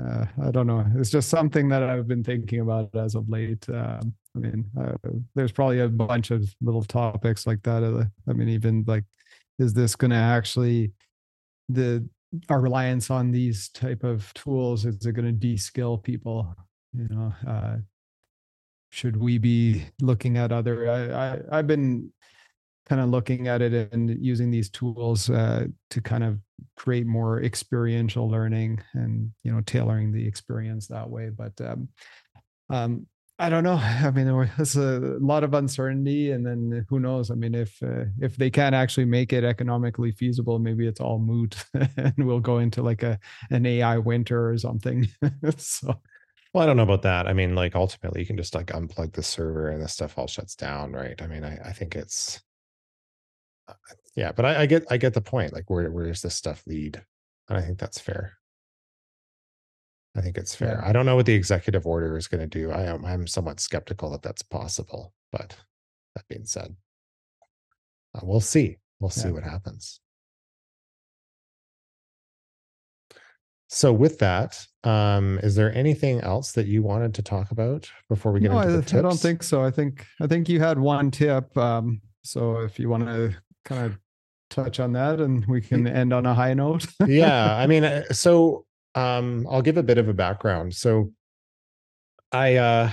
uh, I don't know. It's just something that I've been thinking about as of late. Um, I mean, uh, there's probably a bunch of little topics like that. Uh, I mean, even like, is this going to actually the our reliance on these type of tools is it going to de-skill people? You know, uh, should we be looking at other? I, I I've been kind of looking at it and using these tools uh, to kind of create more experiential learning and you know tailoring the experience that way but um, um, i don't know [LAUGHS] i mean there's a lot of uncertainty and then who knows i mean if uh, if they can't actually make it economically feasible maybe it's all moot [LAUGHS] and we'll go into like a an ai winter or something [LAUGHS] so well, I don't know about that. I mean, like ultimately, you can just like unplug the server and the stuff all shuts down, right? I mean, I, I think it's uh, yeah, but I, I get I get the point. Like, where where does this stuff lead? And I think that's fair. I think it's fair. Yeah. I don't know what the executive order is going to do. I am I'm somewhat skeptical that that's possible. But that being said, uh, we'll see. We'll see Yeah. what happens. So with that, um, is there anything else that you wanted to talk about before we get no, into I, the tips? I don't think so. I think I think you had one tip. Um, so if you want to kind of touch on that, and we can end on a high note. [LAUGHS] yeah i mean uh, so um i'll give a bit of a background. So i uh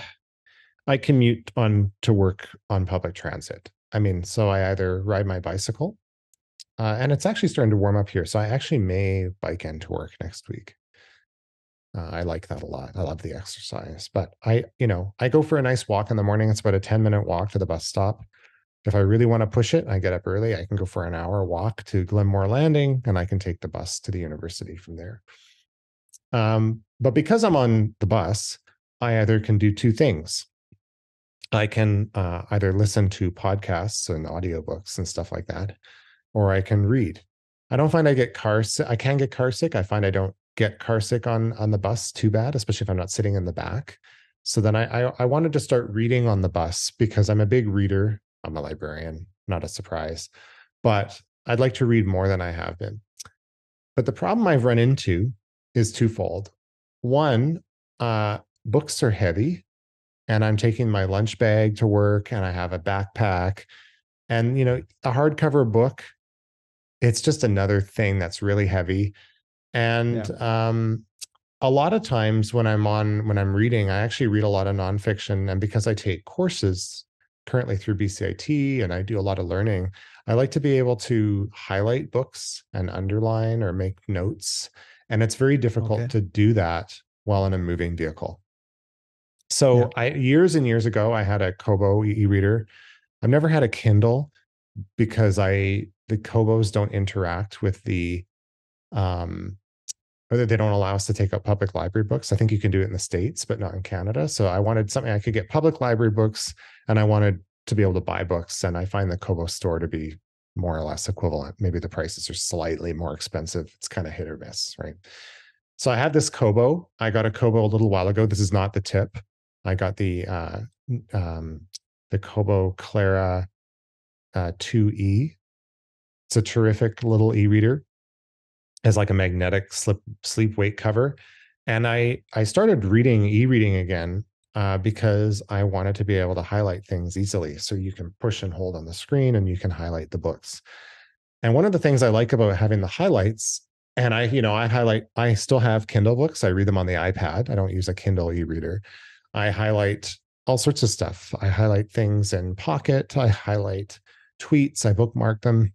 i commute on to work on public transit. I mean so i either ride my bicycle uh, and it's actually starting to warm up here so i actually may bike into work next week. Uh, i like that a lot. I love the exercise but i you know i go for a nice walk in the morning. It's about a 10 minute walk to the bus stop. If I really want to push it, I get up early. I can go for an hour walk to Glenmore Landing and I can take the bus to the university from there. Um, but because I'm on the bus, I either can do two things. I can uh, either listen to podcasts and audiobooks and stuff like that, or I can read. I don't find I get car sick. I can get car sick. I find I don't get car sick on on the bus too bad, especially if I'm not sitting in the back. So then I, I I wanted to start reading on the bus because I'm a big reader. I'm a librarian, not a surprise, but I'd like to read more than I have been. But the problem I've run into is twofold. One, uh, books are heavy, and I'm taking my lunch bag to work, and I have a backpack, and you know, a hardcover book, it's just another thing that's really heavy, and um, a lot of times when I'm on when I'm reading, I actually read a lot of nonfiction, and because I take courses currently through BCIT and I do a lot of learning, I like to be able to highlight books and underline or make notes. And it's very difficult Okay. to do that while in a moving vehicle. So Yeah. I years and years ago, I had a Kobo e-reader. I've never had a Kindle because I the Kobos don't interact with the um or they don't allow us to take up public library books. I think you can do it in the States, but not in Canada. So I wanted something I could get public library books and I wanted to be able to buy books. And I find the Kobo store to be more or less equivalent. Maybe the prices are slightly more expensive. It's kind of hit or miss, right? So I had this Kobo. I got a Kobo a little while ago. This is not the tip. I got the uh, um, the Kobo Clara uh, 2E. It's a terrific little e-reader. Has like a magnetic slip sleep weight cover, and I I started reading e-reading again uh, because I wanted to be able to highlight things easily. So you can push and hold on the screen, and you can highlight the books. And one of the things I like about having the highlights, and I you know I highlight. I still have Kindle books. I read them on the iPad. I don't use a Kindle e-reader. I highlight all sorts of stuff. I highlight things in Pocket. I highlight tweets. I bookmark them.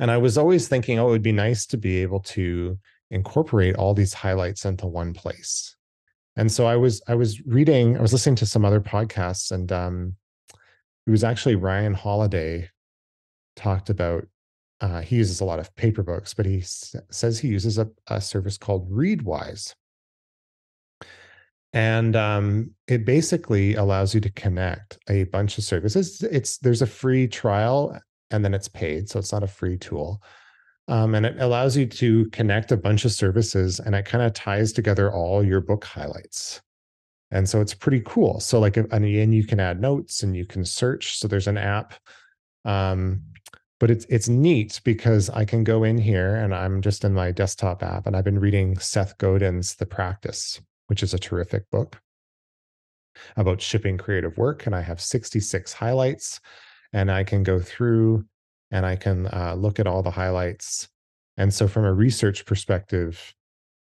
And I was always thinking, oh, it would be nice to be able to incorporate all these highlights into one place. And so I was I was reading, I was listening to some other podcasts, and um, it was actually Ryan Holiday talked about. Uh, he uses a lot of paper books, but he s- says he uses a, a service called Readwise, and um, it basically allows you to connect a bunch of services. It's there's a free trial and then it's paid, so it's not a free tool. Um, and it allows you to connect a bunch of services, and it kind of ties together all your book highlights. And so it's pretty cool. So like, and you can add notes and you can search. So there's an app. Um, but it's it's neat because I can go in here and I'm just in my desktop app and I've been reading Seth Godin's The Practice, which is a terrific book about shipping creative work. And I have 66 highlights and I can go through and I can uh, look at all the highlights. And so, from a research perspective,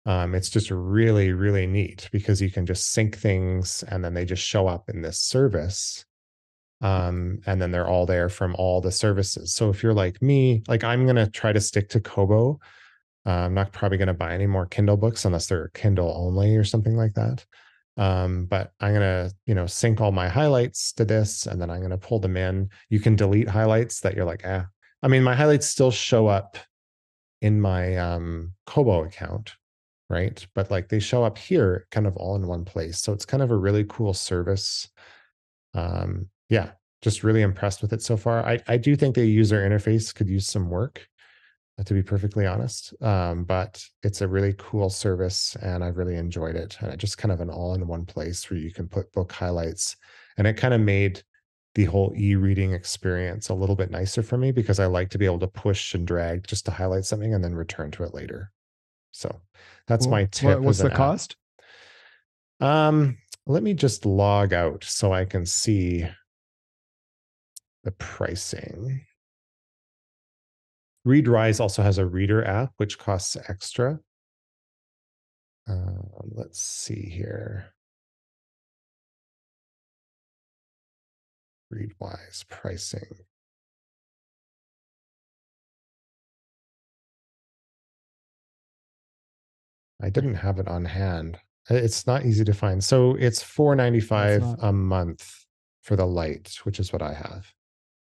um, it's just really, really neat because you can just sync things and then they just show up in this service. Um, and then they're all there from all the services. So if you're like me, like I'm gonna try to stick to Kobo. Uh, I'm not probably gonna buy any more Kindle books unless they're Kindle only or something like that. Um, but I'm gonna, you know, sync all my highlights to this, and then I'm gonna pull them in. You can delete highlights that you're like, ah. I mean, my highlights still show up in my um Kobo account, right? But like they show up here kind of all in one place. So it's kind of a really cool service. Um, yeah, just really impressed with it so far. I, I do think the user interface could use some work, uh, to be perfectly honest. Um, but it's a really cool service and I've really enjoyed it. And it just kind of an all in one place where you can put book highlights. And it kind of made the whole e-reading experience a little bit nicer for me because I like to be able to push and drag just to highlight something and then return to it later. So that's Cool. my tip. what's the app. cost? Um, let me just log out so I can see the pricing. Readwise also has a reader app which costs extra. Um, let's see here. Readwise pricing. I didn't have it on hand. It's not easy to find. So it's four ninety five not. a month for the light, which is what I have.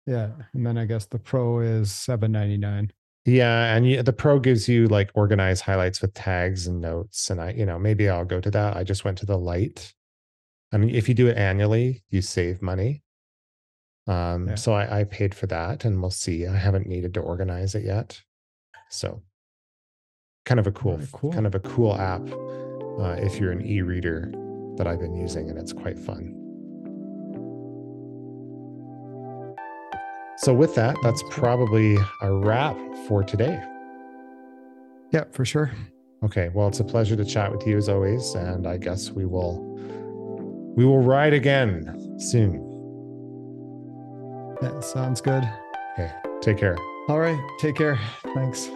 Yeah, and then I guess the pro is seven ninety nine. Yeah, and you, the pro gives you like organized highlights with tags and notes, and I, you know, maybe I'll go to that. I just went to the light. I mean, if you do it annually, you save money. Um, Yeah. so I, I paid for that, and we'll see. I haven't needed to organize it yet, so kind of a cool, cool. kind of a cool app uh, if you're an e-reader that I've been using, and it's quite fun. So with that, that's That's probably a wrap for today. Yeah, for sure. Okay, well, it's a pleasure to chat with you as always, and I guess we will we will ride again soon. Yeah, sounds good. Okay, take care. All right, take care. Thanks.